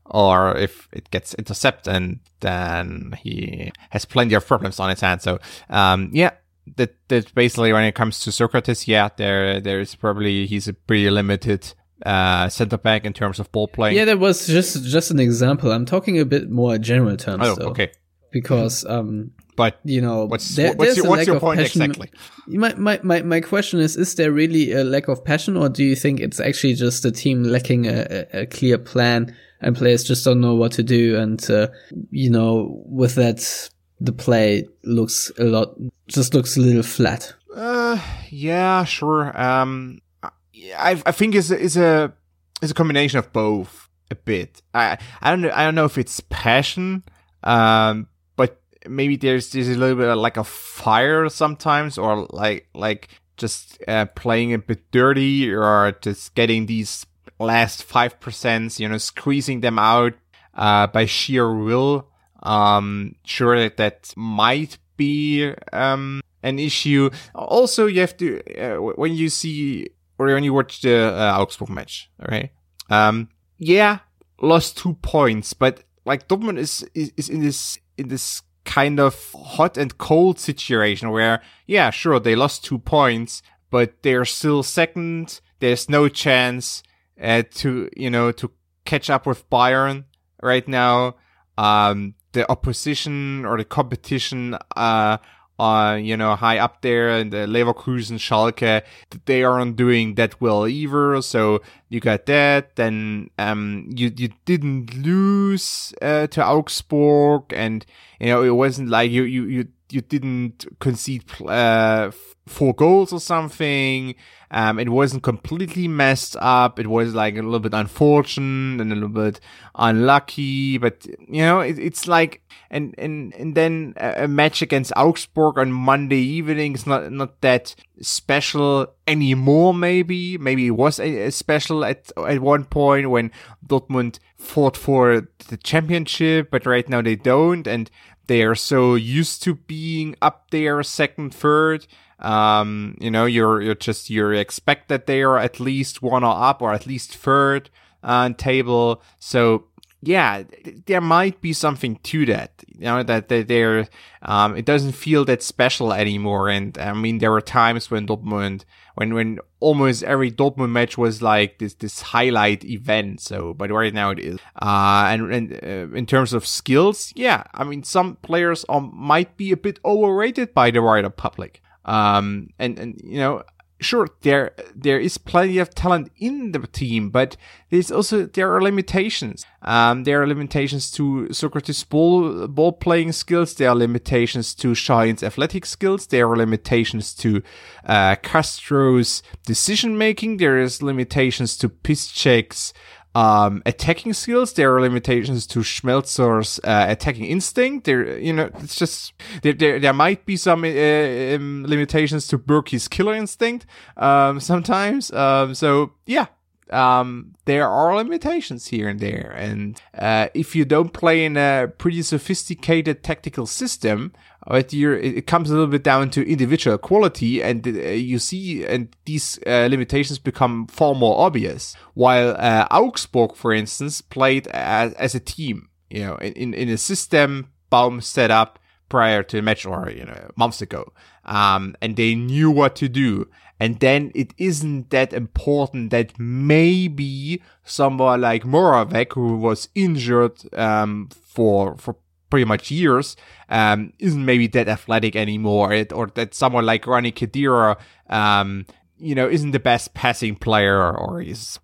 Speaker 5: Or if it gets intercepted and then he has plenty of problems on his hands. So, um, yeah, that, that basically when it comes to Sokratis, yeah, there, there is probably, he's a pretty limited uh, center back in terms of ball playing.
Speaker 3: Yeah, that was just just an example. I'm talking a bit more general terms.
Speaker 5: Oh,
Speaker 3: though.
Speaker 5: okay
Speaker 3: because um
Speaker 5: but
Speaker 3: you know
Speaker 5: what's
Speaker 3: there,
Speaker 5: what's your, what's your point
Speaker 3: passion.
Speaker 5: exactly?
Speaker 3: My, my my my question is is there really a lack of passion or do you think it's actually just a team lacking a, a, a clear plan and players just don't know what to do? And uh, you know with that the play looks a lot just looks a little flat.
Speaker 5: Uh yeah sure. Um i i think it's a, it's a it's a combination of both a bit. I i don't know i don't know if it's passion um maybe there's there's a little bit like a fire sometimes, or like like just uh, playing a bit dirty, or just getting these last five percent, you know, squeezing them out uh, by sheer will. Um, sure that that might be um an issue. Also, you have to uh, when you see or when you watch the uh, Augsburg match, right? Um, yeah, lost two points, but like Dortmund is, is is in this in this kind of hot and cold situation where, yeah, sure, they lost two points, but they're still second. There's no chance uh, to, you know, to catch up with Bayern right now. Um, the opposition or the competition, uh, uh, you know, high up there in the Leverkusen, Schalke, they aren't doing that well either. So you got that. Then, um, you, you didn't lose, uh, to Augsburg and, you know, it wasn't like you, you, you, you didn't concede, uh, four goals or something. Um, it wasn't completely messed up. It was like a little bit unfortunate and a little bit unlucky, but you know, it, it's like, and, and, and then a match against Augsburg on Monday evening is not, not that special anymore, maybe. Maybe it was a, a special at, at one point when Dortmund fought for the championship, but right now they don't. And they are so used to being up there second, third um, you know, you're, you're just, you expect that they are at least one or up or at least third on table. So yeah, there might be something to that, you know, that, that they're, um, it doesn't feel that special anymore. And I mean, there were times when Dortmund, when, when almost every Dortmund match was like this, this highlight event. So, but right now it is. Uh, and, and uh, in terms of skills, yeah, I mean, some players are, might be a bit overrated by the wider public. Um, and, and, you know, sure, there, there is plenty of talent in the team, but there's also, there are limitations. Um, there are limitations to Sokratis' ball, ball playing skills. There are limitations to Sahin's athletic skills. There are limitations to, uh, Castro's decision making. There is limitations to Piszczek's, um, attacking skills. There are limitations to Schmelzer's uh, attacking instinct. There, you know, it's just there. There, there might be some uh, um, limitations to Bürki's killer instinct um, sometimes. Um, so yeah, um, there are limitations here and there. And uh, if you don't play in a pretty sophisticated tactical system, but it comes a little bit down to individual quality, and uh, you see, and these uh, limitations become far more obvious. While uh, Augsburg, for instance, played as, as a team, you know, in, in a system Baum set up prior to the match or you know months ago, um, and they knew what to do. And then it isn't that important that maybe someone like Moravek, who was injured um, for for pretty much years, um, isn't maybe that athletic anymore, it, or that someone like Rani Khedira, um, you know, isn't the best passing player, or is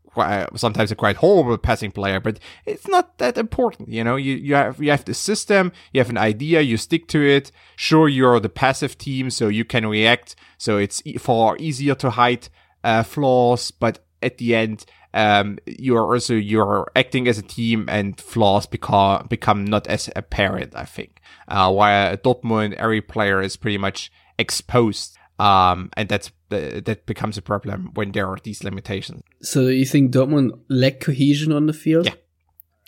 Speaker 5: sometimes a quite horrible passing player, but it's not that important. You know, you, you have, you have the system, you have an idea, you stick to it. Sure, you're the passive team, so you can react. So it's far easier to hide, uh, flaws, but at the end, um, you're also, you're acting as a team and flaws become, become not as apparent, I think. Uh, while Dortmund, every player is pretty much exposed. Um, and that's that becomes a problem when there are these limitations.
Speaker 3: So you think Dortmund lack cohesion on the field?
Speaker 5: Yeah.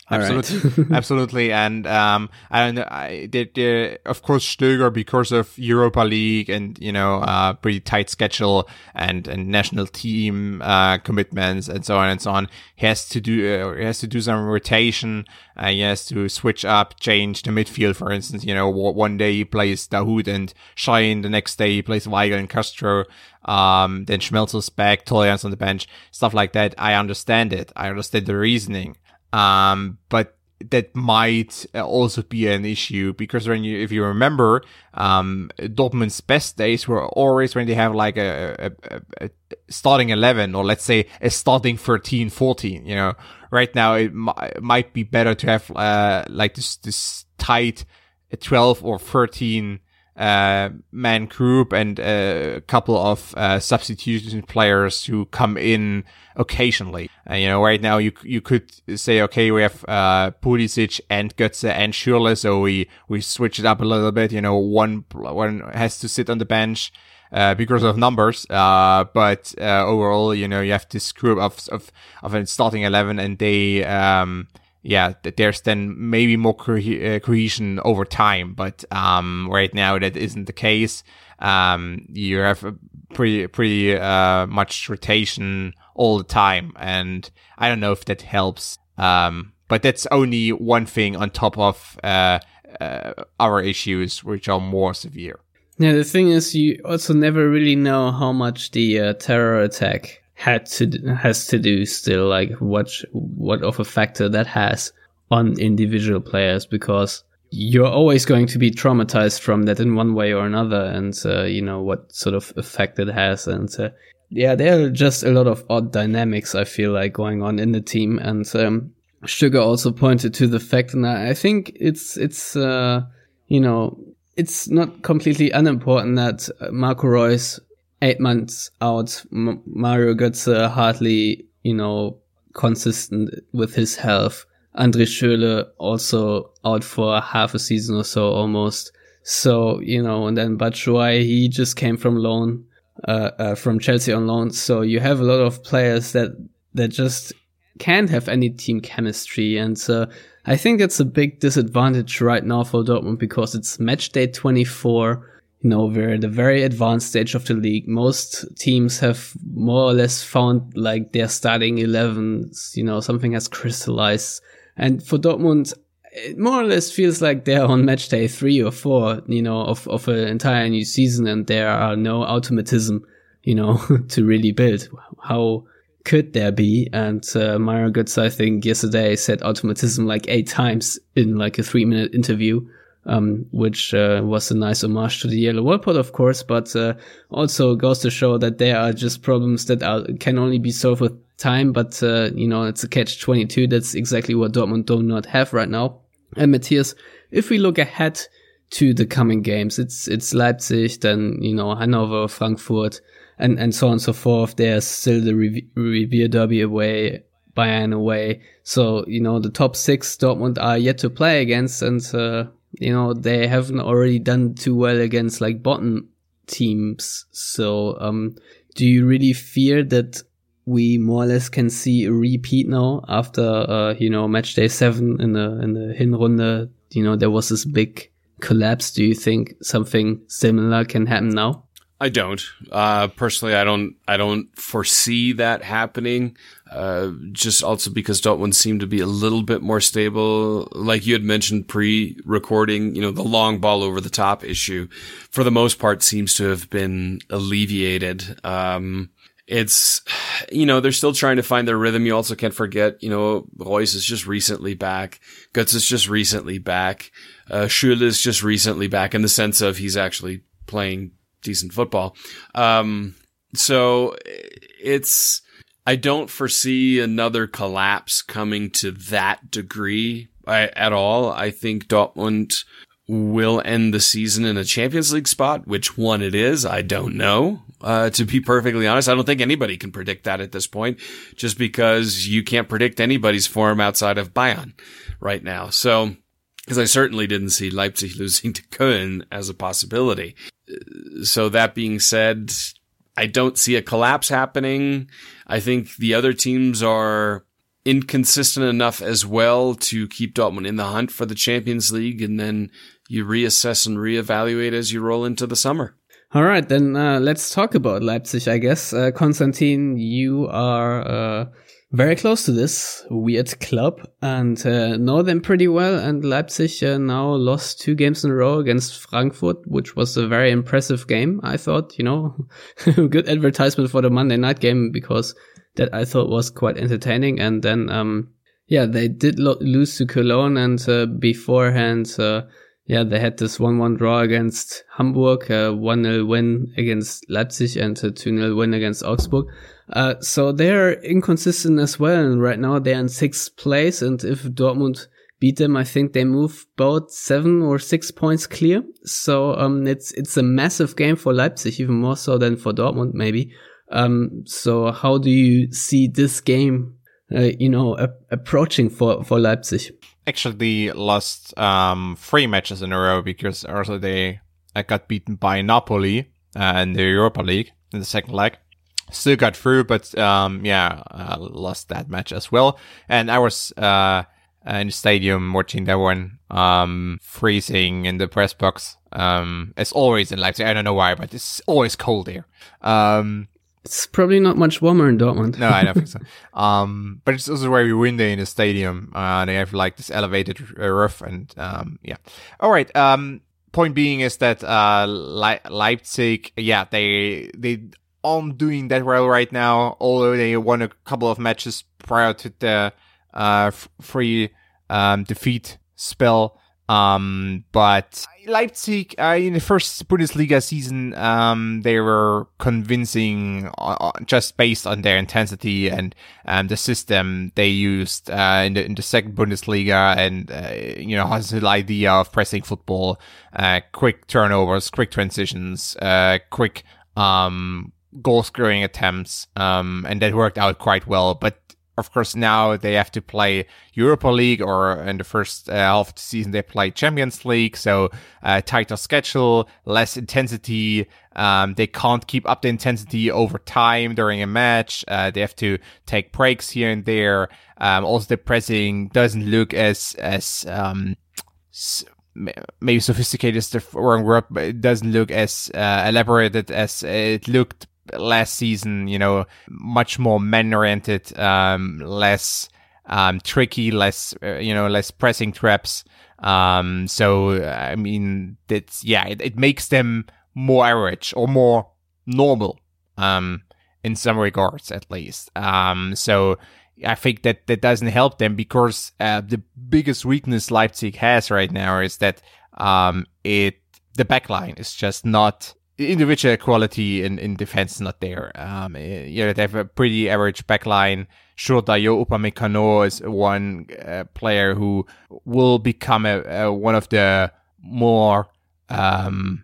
Speaker 5: Absolutely, right. absolutely, and um, and I did, of course, Stöger because of Europa League and you know, uh, pretty tight schedule and and national team uh, commitments and so on and so on. He has to do uh, he has to do some rotation. Uh, he has to switch up, change the midfield, for instance. You know, one day he plays Dahoud and Sahin, the next day he plays Weigl and Castro. Um, then Schmelzer's back, Toljan's on the bench, stuff like that. I understand it. I understand the reasoning. Um, but that might also be an issue because when you, if you remember, um, Dortmund's best days were always when they have like a, a, a, starting 11 or let's say a starting 13, 14, you know, right now it, m- might be better to have, uh, like this, this tight 12 or 13, uh, man group and a couple of uh, substitution players who come in occasionally. Uh, you know, right now you you could say, okay, we have uh, Pulisic and Götze and Schürrle, so we we switch it up a little bit. You know, one one has to sit on the bench. Uh, because of numbers, uh, but uh, overall, you know, you have this group of of of a starting eleven, and they um, yeah, there's then maybe more co- uh, cohesion over time, but um, right now that isn't the case. Um, you have a pretty pretty uh, much rotation all the time, and I don't know if that helps. Um, but that's only one thing on top of uh, uh, our issues, which are more severe.
Speaker 3: Yeah, the thing is, you also never really know how much the uh, terror attack had to has to do still like what what of a factor that has on individual players because you're always going to be traumatized from that in one way or another and uh, you know what sort of effect it has and uh, yeah there are just a lot of odd dynamics i feel like going on in the team and um, Stöger also pointed to the fact and i think it's it's uh, you know it's not completely unimportant that marco reus eight months out, M- Mario Götze hardly, you know, consistent with his health. Andre Schürrle also out for half a season or so almost. So, you know, and then Batshuayi, he just came from loan, uh, uh, from Chelsea on loan. So you have a lot of players that, that just can't have any team chemistry. And, uh, I think that's a big disadvantage right now for Dortmund because it's match day 24 you know, we're at a very advanced stage of the league. Most teams have more or less found like their starting 11s, you know, something has crystallized. And for Dortmund, it more or less feels like they're on match day three or four, you know, of, of an entire new season and there are no automatism, you know, to really build. How could there be? And uh, Mario Götze, I think yesterday said automatism like eight times in like a three minute interview um, which uh, was a nice homage to the yellow wall of course, but uh, also goes to show that there are just problems that are, can only be solved with time. But uh, you know, it's a catch twenty two. That's exactly what Dortmund do not have right now. And Matthias, if we look ahead to the coming games, it's it's Leipzig, then you know Hanover, Frankfurt, and and so on and so forth. There's still the Revier Derby away. Bayern away. So, you know, the top six Dortmund are yet to play against and, uh, you know, they haven't already done too well against like bottom teams. So, um, do you really fear that we more or less can see a repeat now after uh, you know match day seven in the in the Hinrunde. You know there was this big collapse. Do you think something similar can happen now?
Speaker 4: I don't. Uh, personally, I don't. I don't foresee that happening. Uh, just also because Dortmund seemed to be a little bit more stable. Like you had mentioned pre-recording, you know, the long ball over the top issue, for the most part, seems to have been alleviated. Um, it's, you know, they're still trying to find their rhythm. You also can't forget, you know, Reus is just recently back. Götze is just recently back. Uh, Schürrle is just recently back in the sense of he's actually playing decent football. Um, so it's, I don't foresee another collapse coming to that degree at all. I think Dortmund will end the season in a Champions League spot. Which one it is, I don't know. Uh, to be perfectly honest, I don't think anybody can predict that at this point, just because you can't predict anybody's form outside of Bayern right now. So, because I certainly didn't see Leipzig losing to Köln as a possibility. So that being said, I don't see a collapse happening. I think the other teams are inconsistent enough as well to keep Dortmund in the hunt for the Champions League, and then you reassess and reevaluate as you roll into the summer.
Speaker 3: All right, then uh, let's talk about Leipzig. I guess uh, Konstantin, you are uh, very close to this weird club and uh, know them pretty well. And Leipzig uh, now lost two games in a row against Frankfurt, which was a very impressive game. I thought, you know, good advertisement for the Monday night game because that I thought was quite entertaining. And then, um, yeah, they did lo- lose to Cologne and uh, beforehand, uh, yeah, they had this 1-1 draw against Hamburg, a 1-0 win against Leipzig and a 2-0 win against Augsburg. Uh, so they're inconsistent as well. And right now they're in sixth place. And if Dortmund beat them, I think they move about seven or six points clear. So, um, it's, it's a massive game for Leipzig, even more so than for Dortmund, maybe. Um, so how do you see this game, uh, you know, approaching for, for Leipzig?
Speaker 5: Actually lost, um, three matches in a row because also they uh, got beaten by Napoli, uh, in the Europa League in the second leg still got through, but um, yeah, uh, lost that match as well. And I was uh, in the stadium watching that one, um, freezing in the press box. Um, as always in Leipzig. I don't know why, but it's always cold there. Um,
Speaker 3: it's probably not much warmer in Dortmund.
Speaker 5: no, I don't think so. Um, but it's also very windy in the stadium. Uh, they have like this elevated roof, and um, yeah. All right. Um, point being is that uh, Le- Leipzig, yeah, they they aren't doing that well right now, although they won a couple of matches prior to the uh, free um, defeat spell. Um, but Leipzig, uh, in the first Bundesliga season, um, they were convincing uh, just based on their intensity and um, the system they used uh, in the in the second Bundesliga, and uh, you know has the idea of pressing football, uh, quick turnovers, quick transitions, uh, quick um goal scoring attempts, um, and that worked out quite well. But of course, now they have to play Europa League, or in the first uh, half of the season they play Champions League, so uh, tighter schedule, less intensity. Um, they can't keep up the intensity over time during a match. Uh, they have to take breaks here and there. Um, also, the pressing doesn't look as as um, maybe sophisticated is the wrong word, but it doesn't look as uh, elaborated as it looked last season, you know, much more man oriented, um, less um, tricky, less, uh, you know, less pressing traps. Um, so, I mean, that's, yeah, it, it makes them more average or more normal, um, in some regards, at least. Um, so I think that that doesn't help them because, uh, the biggest weakness Leipzig has right now is that, um, it, the backline is just not individual quality in, in defense not there. Um, eh, you know, they have a pretty average backline. Sure, Dayot Upamecano is one uh, player who will become a, a, one of the more um,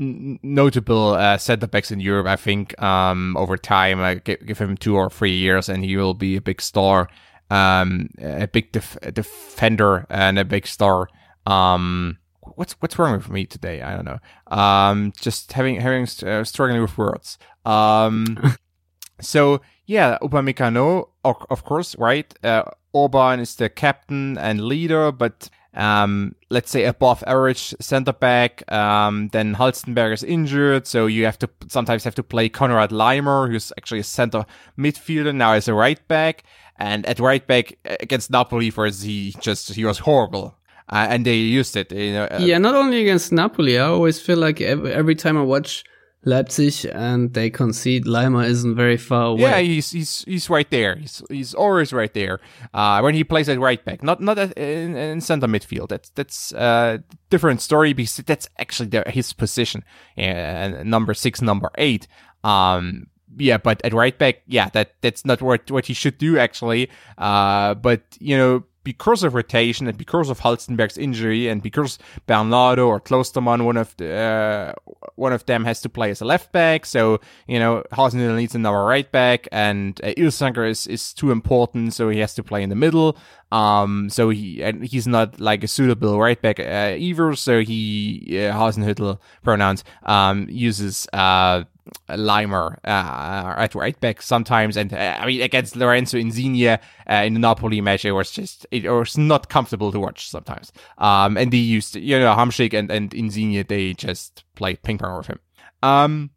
Speaker 5: n- notable uh, center backs in Europe. I think um, over time, give, give him two or three years, and he will be a big star, um, a big def- defender, and a big star. Um, what's what's wrong with me today? I don't know. Um, just having having uh, struggling with words. Um, so yeah, Upamecano, of, of course, right? Uh, Orban is the captain and leader, but um, let's say above average center back. Um, then Halstenberg is injured, so you have to sometimes have to play Konrad Laimer, who's actually a center midfielder now as a right back. And at right back against Napoli, for he just he was horrible. Uh, and they used it. You know, uh,
Speaker 3: yeah, not only against Napoli. I always feel like every, every time I watch Leipzig and they concede, Laimer isn't very far away.
Speaker 5: Yeah, he's he's he's right there. He's he's always right there. Uh, when he plays at right back, not not at, in, in center midfield. That's that's a uh, different story because that's actually the, his position. Uh, number six, number eight. Um, yeah, but at right back, yeah, that that's not what what he should do actually. Uh, but you know because of rotation and because of Halstenberg's injury and because Bernardo or Klostermann, one of the, uh, one of them has to play as a left back. So, you know, Hasenhüttl needs another right back and uh, Ilsanker is, is too important. So he has to play in the middle. Um, so he, and he's not like a suitable right back, uh, either. So he, uh, Hasenhüttl pronouns, um, uses, uh, Laimer uh, at right back sometimes, and uh, I mean against Lorenzo Insigne uh, in the Napoli match, it was just it was not comfortable to watch sometimes. Um, and they used you know Hamsik and and Insigne, they just played ping pong with him. Um,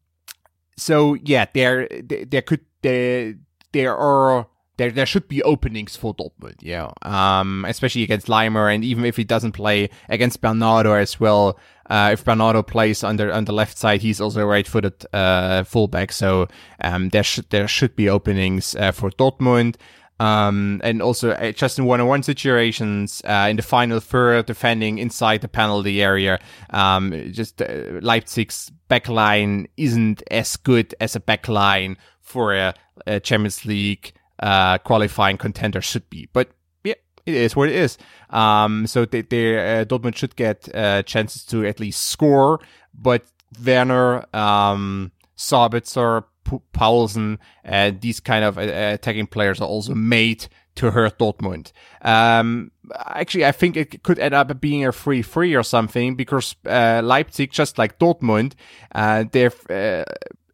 Speaker 5: so yeah, there there could there there are there there should be openings for Dortmund, yeah. Um, especially against Laimer, and even if he doesn't play against Bernardo as well. Uh, if Bernardo plays on the on the left side, he's also a right-footed uh, fullback, so um, there should there should be openings uh, for Dortmund. Um, and also uh, just in one-on-one situations, uh, in the final third, defending inside the penalty area, um, just uh, Leipzig's backline isn't as good as a backline for a, a Champions League uh, qualifying contender should be. But it is what it is. Um, so they, they uh, Dortmund should get uh, chances to at least score, but Werner, um, Sabitzer, P- Poulsen, uh, these kind of uh, attacking players are also made to hurt Dortmund. Um, actually, I think it could end up being a free-free or something because uh, Leipzig, just like Dortmund, uh, they have uh,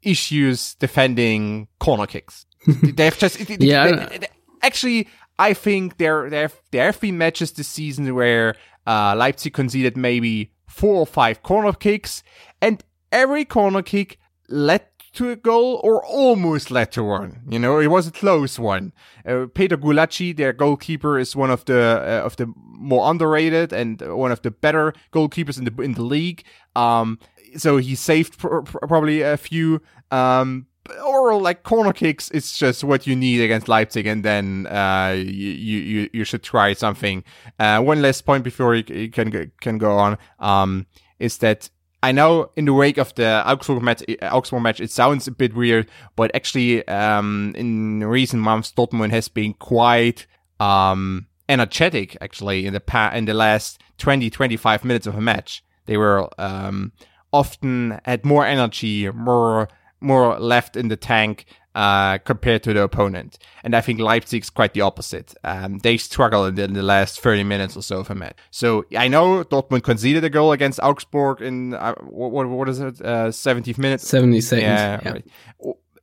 Speaker 5: issues defending corner kicks. They've just
Speaker 3: yeah.
Speaker 5: They, they, actually, I think there there there have been matches this season where uh, Leipzig conceded maybe four or five corner kicks, and every corner kick led to a goal or almost led to one. You know, it was a close one. Uh, Peter Gulacsi, their goalkeeper, is one of the uh, of the more underrated and one of the better goalkeepers in the in the league. Um, so he saved pr- pr- probably a few. Um, or like corner kicks it's just what you need against Leipzig and then uh, you, you you should try something uh, one last point before you, can can go on um, is that I know in the wake of the Augsburg match, Augsburg match, it sounds a bit weird, but actually, um, in recent months, Dortmund has been quite, um, energetic, actually, in the pa- in the last 20, 25 minutes of a match. They were, um, often had more energy, more, more left in the tank uh, compared to the opponent. And I think Leipzig's quite the opposite. Um, they struggle in the, in the, last 30 minutes or so of a match. So I know Dortmund conceded a goal against Augsburg in, uh, what, what is it, uh, 70th minute?
Speaker 3: 70 seconds.
Speaker 5: Yeah, yeah. Right.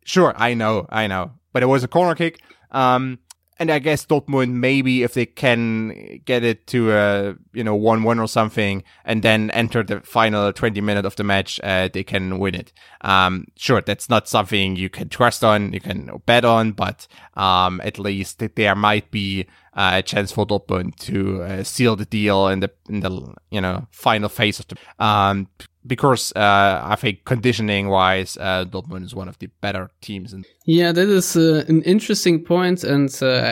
Speaker 5: Sure, I know, I know. But it was a corner kick. Um, and I guess Dortmund maybe if they can get it to a you know one one or something, and then enter the final twenty minute of the match, uh, they can win it. Um, sure, that's not something you can trust on, you can bet on, but um, at least there might be uh, a chance for Dortmund to uh, seal the deal in the in the you know final phase of the um because uh, I think conditioning wise, uh, Dortmund is one of the better teams. In-
Speaker 3: yeah, that is uh, an interesting point, and uh,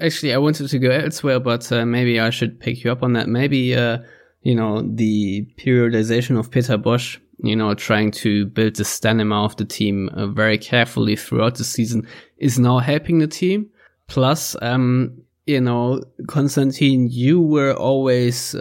Speaker 3: actually, I wanted to go elsewhere, but uh, maybe I should pick you up on that. Maybe uh, you know the periodization of Peter Bosz, you know, trying to build the stamina of the team very carefully throughout the season is now helping the team. Plus, um, you know, Konstantin, you were always,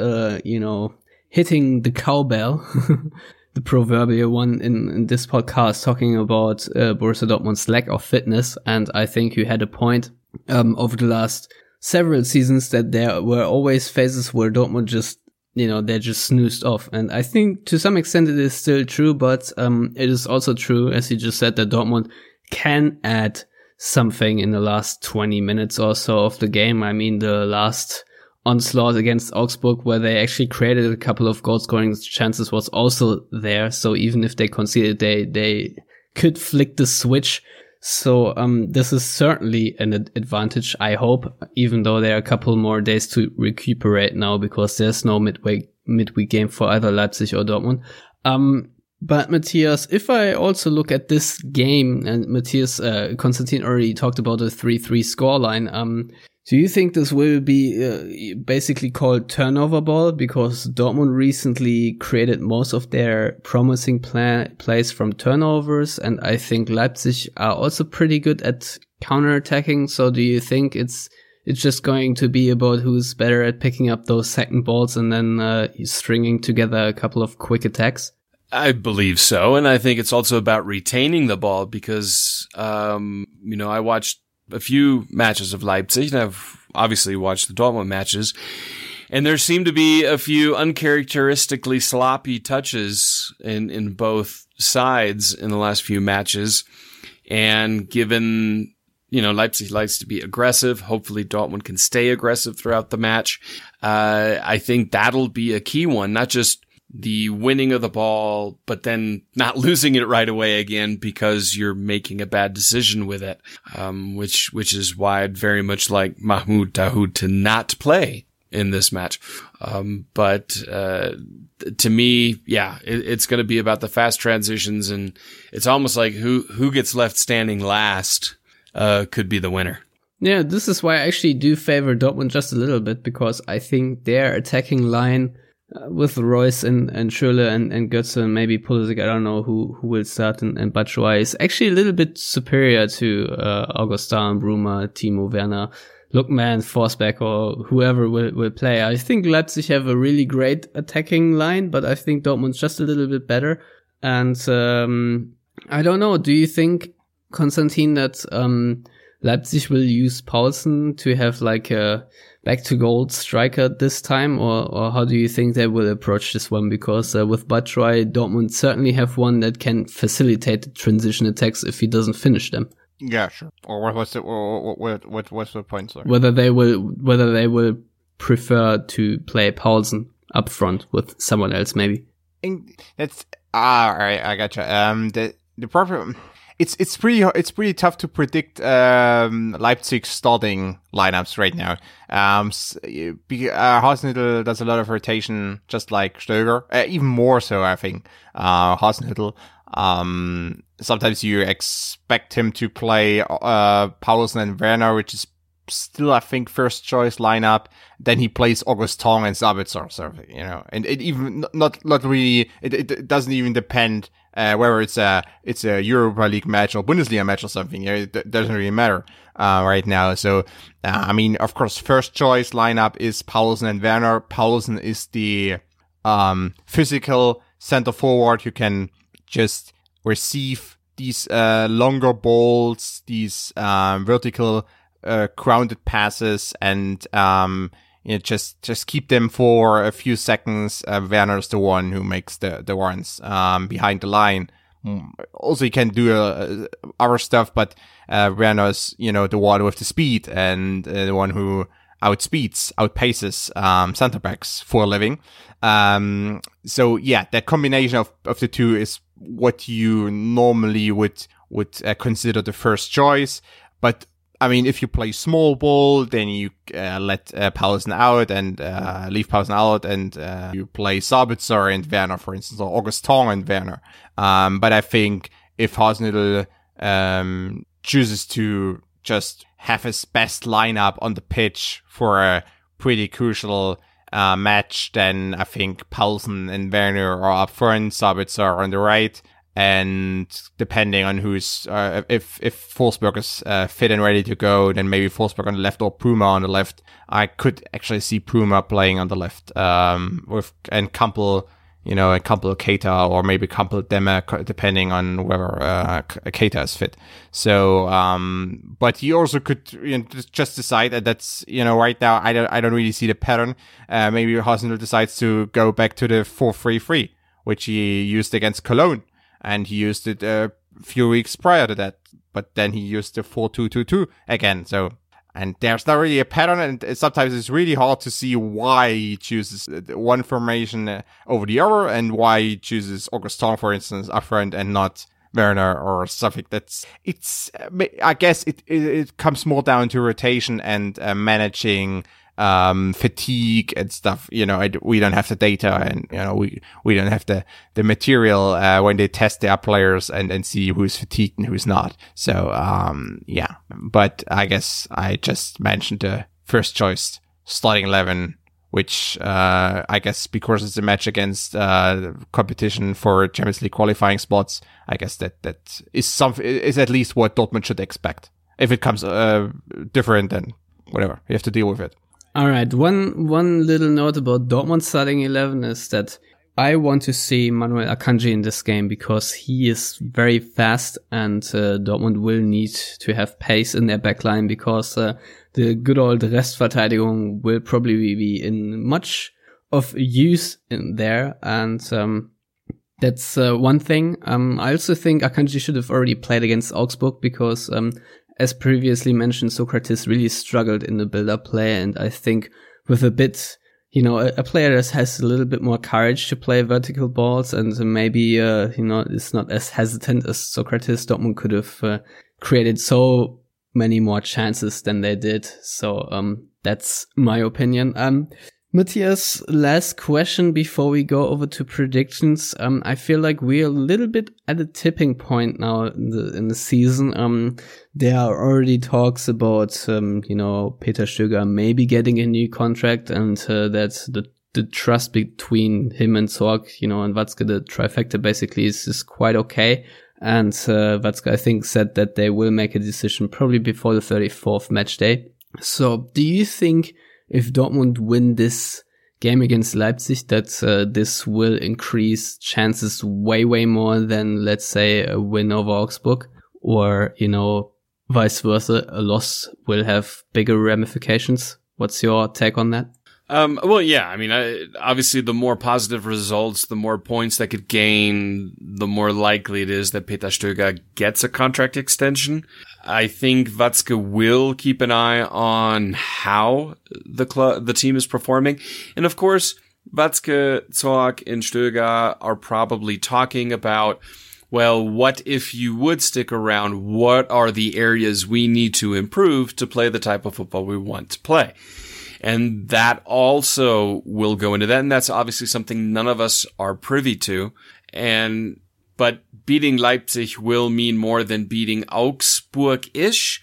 Speaker 3: you know hitting the cowbell, the proverbial one in, in, this podcast, talking about uh, Borussia Dortmund's lack of fitness. And I think you had a point um, over the last several seasons that there were always phases where Dortmund just, you know, they're just snoozed off. And I think to some extent it is still true, but um, it is also true, as you just said, that Dortmund can add something in the last 20 minutes or so of the game. I mean, the last onslaught against Augsburg, where they actually created a couple of goal scoring chances, was also there. So even if they conceded, they they could flick the switch. So um, this is certainly an advantage. I hope, even though there are a couple more days to recuperate now because there's no midway midweek game for either Leipzig or Dortmund. Um, but Matthias, if I also look at this game, and Matthias uh, Konstantin already talked about the three-three scoreline. Um, do you think this will be uh, basically called turnover ball because Dortmund recently created most of their promising play- plays from turnovers, and I think Leipzig are also pretty good at counter-attacking. So, do you think it's it's just going to be about who's better at picking up those second balls and then uh, stringing together a couple of quick attacks?
Speaker 4: I believe so, and I think it's also about retaining the ball because, um, you know, I watched a few matches of Leipzig, and I've obviously watched the Dortmund matches, and there seem to be a few uncharacteristically sloppy touches in in both sides in the last few matches, and given you know, Leipzig likes to be aggressive. Hopefully Dortmund can stay aggressive throughout the match. Uh, I think that'll be a key one, not just the winning of the ball, but then not losing it right away again because you're making a bad decision with it. Um, which, which is why I'd very much like Mahmoud Dahoud to not play in this match. Um, but, uh, to me, yeah, it, it's going to be about the fast transitions and it's almost like who, who gets left standing last, uh, could be the winner.
Speaker 3: Yeah, this is why I actually do favor Dortmund just a little bit because I think their attacking line, with Reus and, and Schürrle and, and Götze and maybe Pulisic, I don't know who, who will start and, and Batshuayi is actually a little bit superior to uh, Augustin, Bruma, Timo Werner, Lookman, Forsberg or whoever will, will play. I think Leipzig have a really great attacking line, but I think Dortmund's just a little bit better. And um, I don't know, do you think, Konstantin, that um, Leipzig will use Poulsen to have like a back to gold striker this time, or or how do you think they will approach this one? Because uh, with Batshuayi, Dortmund certainly have one that can facilitate the transition attacks if he doesn't finish them.
Speaker 5: Yeah, sure. Or what was the what what, what what's the point? Sorry.
Speaker 3: Whether they will whether they will prefer to play Poulsen up front with someone else, maybe.
Speaker 5: That's ah, all right. I gotcha. Um, the the problem it's it's pretty it's pretty tough to predict um, Leipzig starting lineups right now. Um, uh, Hasenhüttl does a lot of rotation, just like Stöger, uh, even more so, I think. Uh, Hasenhüttl. Um, sometimes you expect him to play uh, Poulsen and Werner, which is still, I think, first choice lineup. Then he plays Augustin and Sabitzer, so you know, and it even not not really. It, it doesn't even depend uh, whether it's a it's a Europa League match or Bundesliga match or something. You know, it doesn't really matter uh, right now. So, uh, I mean, of course, first choice lineup is Poulsen and Werner. Poulsen is the um, physical center forward who can just receive these uh, longer balls, these um, vertical uh, grounded passes, and um, you know, just just keep them for a few seconds. Uh, Werner's the one who makes the the runs um, behind the line. Mm, also, you can do uh, other stuff, but uh, Werner's you know the one with the speed and uh, the one who outspeeds, outpaces um, center backs for a living. Um, so yeah, that combination of, of the two is what you normally would would uh, consider the first choice. But I mean, if you play small ball, then you uh, let uh, Poulsen out and uh, leave Poulsen out, and uh, you play Sabitzer and Werner, for instance, or Augustin and Werner. Um, but I think if Hasenhüttl um, chooses to just have his best lineup on the pitch for a pretty crucial uh, match, then I think Poulsen and Werner are up front, Sabitzer on the right, and depending on who's uh, if if Forsberg is uh, fit and ready to go, then maybe Forsberg on the left or Bruma on the left. I could actually see Bruma playing on the left um, with and Kampl, you know, and Kampl Keita or maybe Kampl Demme, depending on whether uh, Keita is fit. So, um, but you also could you know, just decide that that's you know right now I don't I don't really see the pattern. Uh, maybe Hasenhüttl decides to go back to the four three three, which he used against Cologne and he used it a few weeks prior to that. But then he used the 4-2-2-2 again. So, and there's not really a pattern. And sometimes it's really hard to see why he chooses one formation uh, over the other and why he chooses Augustin, for instance, up front and not Werner or something. That's it's. I guess it it, it comes more down to rotation and uh, managing um, fatigue and stuff. You know, I, we don't have the data and, you know, we, we don't have the, the material, uh, when they test their players and, and see who's fatigued and who's not. So, um, yeah, but I guess I just mentioned the first choice starting 11, which, uh, I guess because it's a match against, uh, competition for Champions League qualifying spots, I guess that, that is something, is at least what Dortmund should expect. If it comes, uh, different, then whatever, you have to deal with it.
Speaker 3: All right. One one little note about Dortmund starting eleven is that I want to see Manuel Akanji in this game because he is very fast, and uh, Dortmund will need to have pace in their backline because uh, the good old Restverteidigung will probably be in much of use in there, and um, that's uh, one thing. Um, I also think Akanji should have already played against Augsburg because um, as previously mentioned, Sokratis really struggled in the build-up play, and I think with a bit, you know, a, a, player that has a little bit more courage to play vertical balls, and maybe, uh, you know, is not as hesitant as Sokratis, Dortmund could have uh, created so many more chances than they did. So, um, that's my opinion. Um, Matthias, last question before we go over to predictions. Um, I feel like we're a little bit at a tipping point now in the in the season. Um, there are already talks about um, you know, Peter Stöger maybe getting a new contract, and uh, that the the trust between him and Zorc, you know, and Watzke, the trifecta basically is, is quite okay. And uh, Watzke, I think, said that they will make a decision probably before the 34th match day. So, do you think? If Dortmund win this game against Leipzig, that uh, this will increase chances way, way more than, let's say, a win over Augsburg, or, you know, vice versa, a loss will have bigger ramifications. What's your take on that?
Speaker 4: Um, well, yeah, I mean, I, obviously, the more positive results, the more points they could gain, the more likely it is that Peter Stöger gets a contract extension. I think Watzke will keep an eye on how the club, the team is performing. And of course, Watzke, Zorc, and Stöger are probably talking about, well, what if you would stick around? What are the areas we need to improve to play the type of football we want to play? And that also will go into that. And that's obviously something none of us are privy to. And, but beating Leipzig will mean more than beating Augsburg-ish.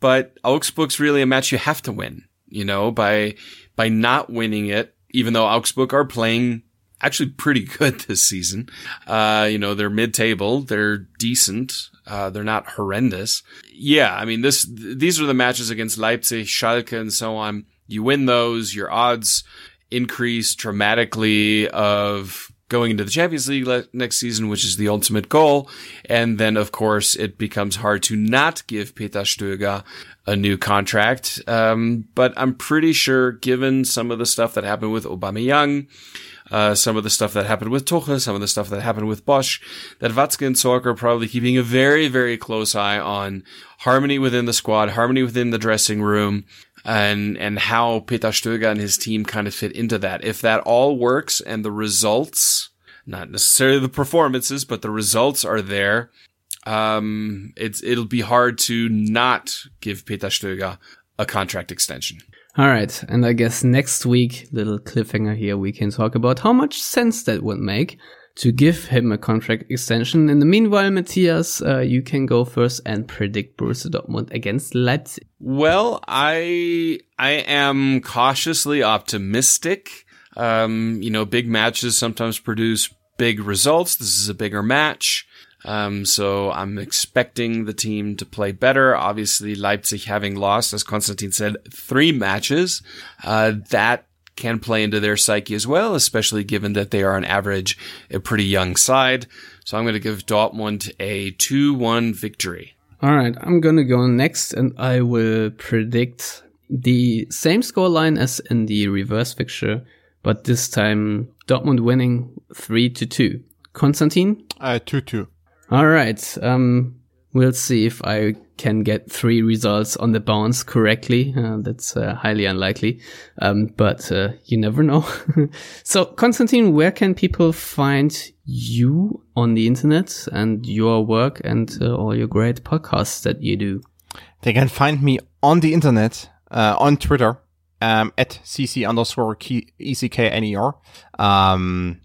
Speaker 4: But Augsburg's really a match you have to win, you know, by, by not winning it, even though Augsburg are playing actually pretty good this season. Uh, you know, they're mid-table, they're decent, uh, they're not horrendous. Yeah, I mean, this, these are the matches against Leipzig, Schalke, and so on you win those, your odds increase dramatically of going into the Champions League le- next season, which is the ultimate goal. And then, of course, it becomes hard to not give Peter Stöger a new contract. Um, but I'm pretty sure, given some of the stuff that happened with Aubameyang, uh, some of the stuff that happened with Tuchel, some of the stuff that happened with Bosz, that Watzke and Zorc are probably keeping a very, very close eye on harmony within the squad, harmony within the dressing room, and and how Peter Stöger and his team kind of fit into that. If that all works and the results, not necessarily the performances, but the results are there, um, it's it'll be hard to not give Peter Stöger a contract extension.
Speaker 3: All right, and I guess next week, little cliffhanger here, we can talk about how much sense that would make to give him a contract extension. In the meanwhile, Matthias, uh, you can go first and predict Borussia Dortmund against Leipzig.
Speaker 4: Well, I I am cautiously optimistic. Um, you know, big matches sometimes produce big results. This is a bigger match. Um, so I'm expecting the team to play better. Obviously, Leipzig having lost, as Konstantin said, three matches, uh, that can play into their psyche as well, especially given that they are on average a pretty young side. So I'm going to give Dortmund a 2-1 victory.
Speaker 3: All right, I'm going to go next and I will predict the same scoreline as in the reverse fixture, but this time Dortmund winning 3 to 2. Konstantin?
Speaker 5: Uh, 2 2.
Speaker 3: All right. Um, we'll see if I can get three results on the bounce correctly. Uh, that's uh, highly unlikely. Um, but uh, you never know. so, Konstantin, where can people find you on the internet and your work and uh, all your great podcasts that you do?
Speaker 5: They can find me on the internet, uh, on Twitter, um, at cc underscore eckner. Um,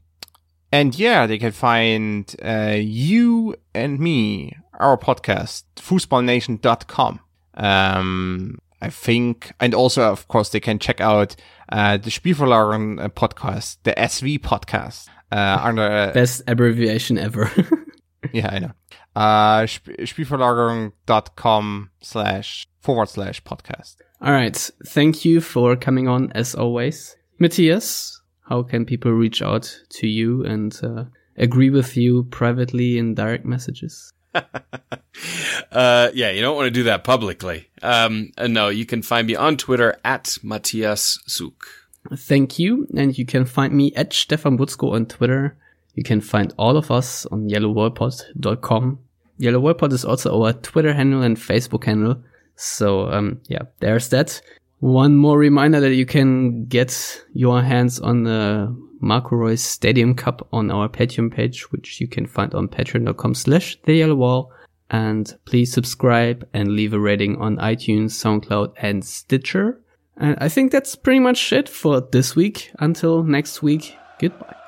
Speaker 5: and yeah, they can find uh, you and me, our podcast, fußballnation.com. Um, I think, and also, of course, they can check out uh, the Spielverlagerung uh, podcast, the SV podcast, uh, under uh,
Speaker 3: Best abbreviation ever.
Speaker 5: yeah, I know. Uh, Sp- Spielverlagerung.com slash forward slash podcast.
Speaker 3: All right. Thank you for coming on as always. Matthias, how can people reach out to you and uh, agree with you privately in direct messages?
Speaker 4: uh, yeah, you don't want to do that publicly. Um, uh, no, you can find me on Twitter at Matthias Suk.
Speaker 3: Thank you. And you can find me at Stefan Buczko on Twitter. You can find all of us on yellowwallpod.com. Yellow is also our Twitter handle and Facebook handle. So, um, yeah, there's that. One more reminder that you can get your hands on the Reus Stadium Cup on our Patreon page, which you can find on patreon.com slash the yellow wall. And please subscribe and leave a rating on iTunes, SoundCloud, and Stitcher. And I think that's pretty much it for this week. Until next week, goodbye.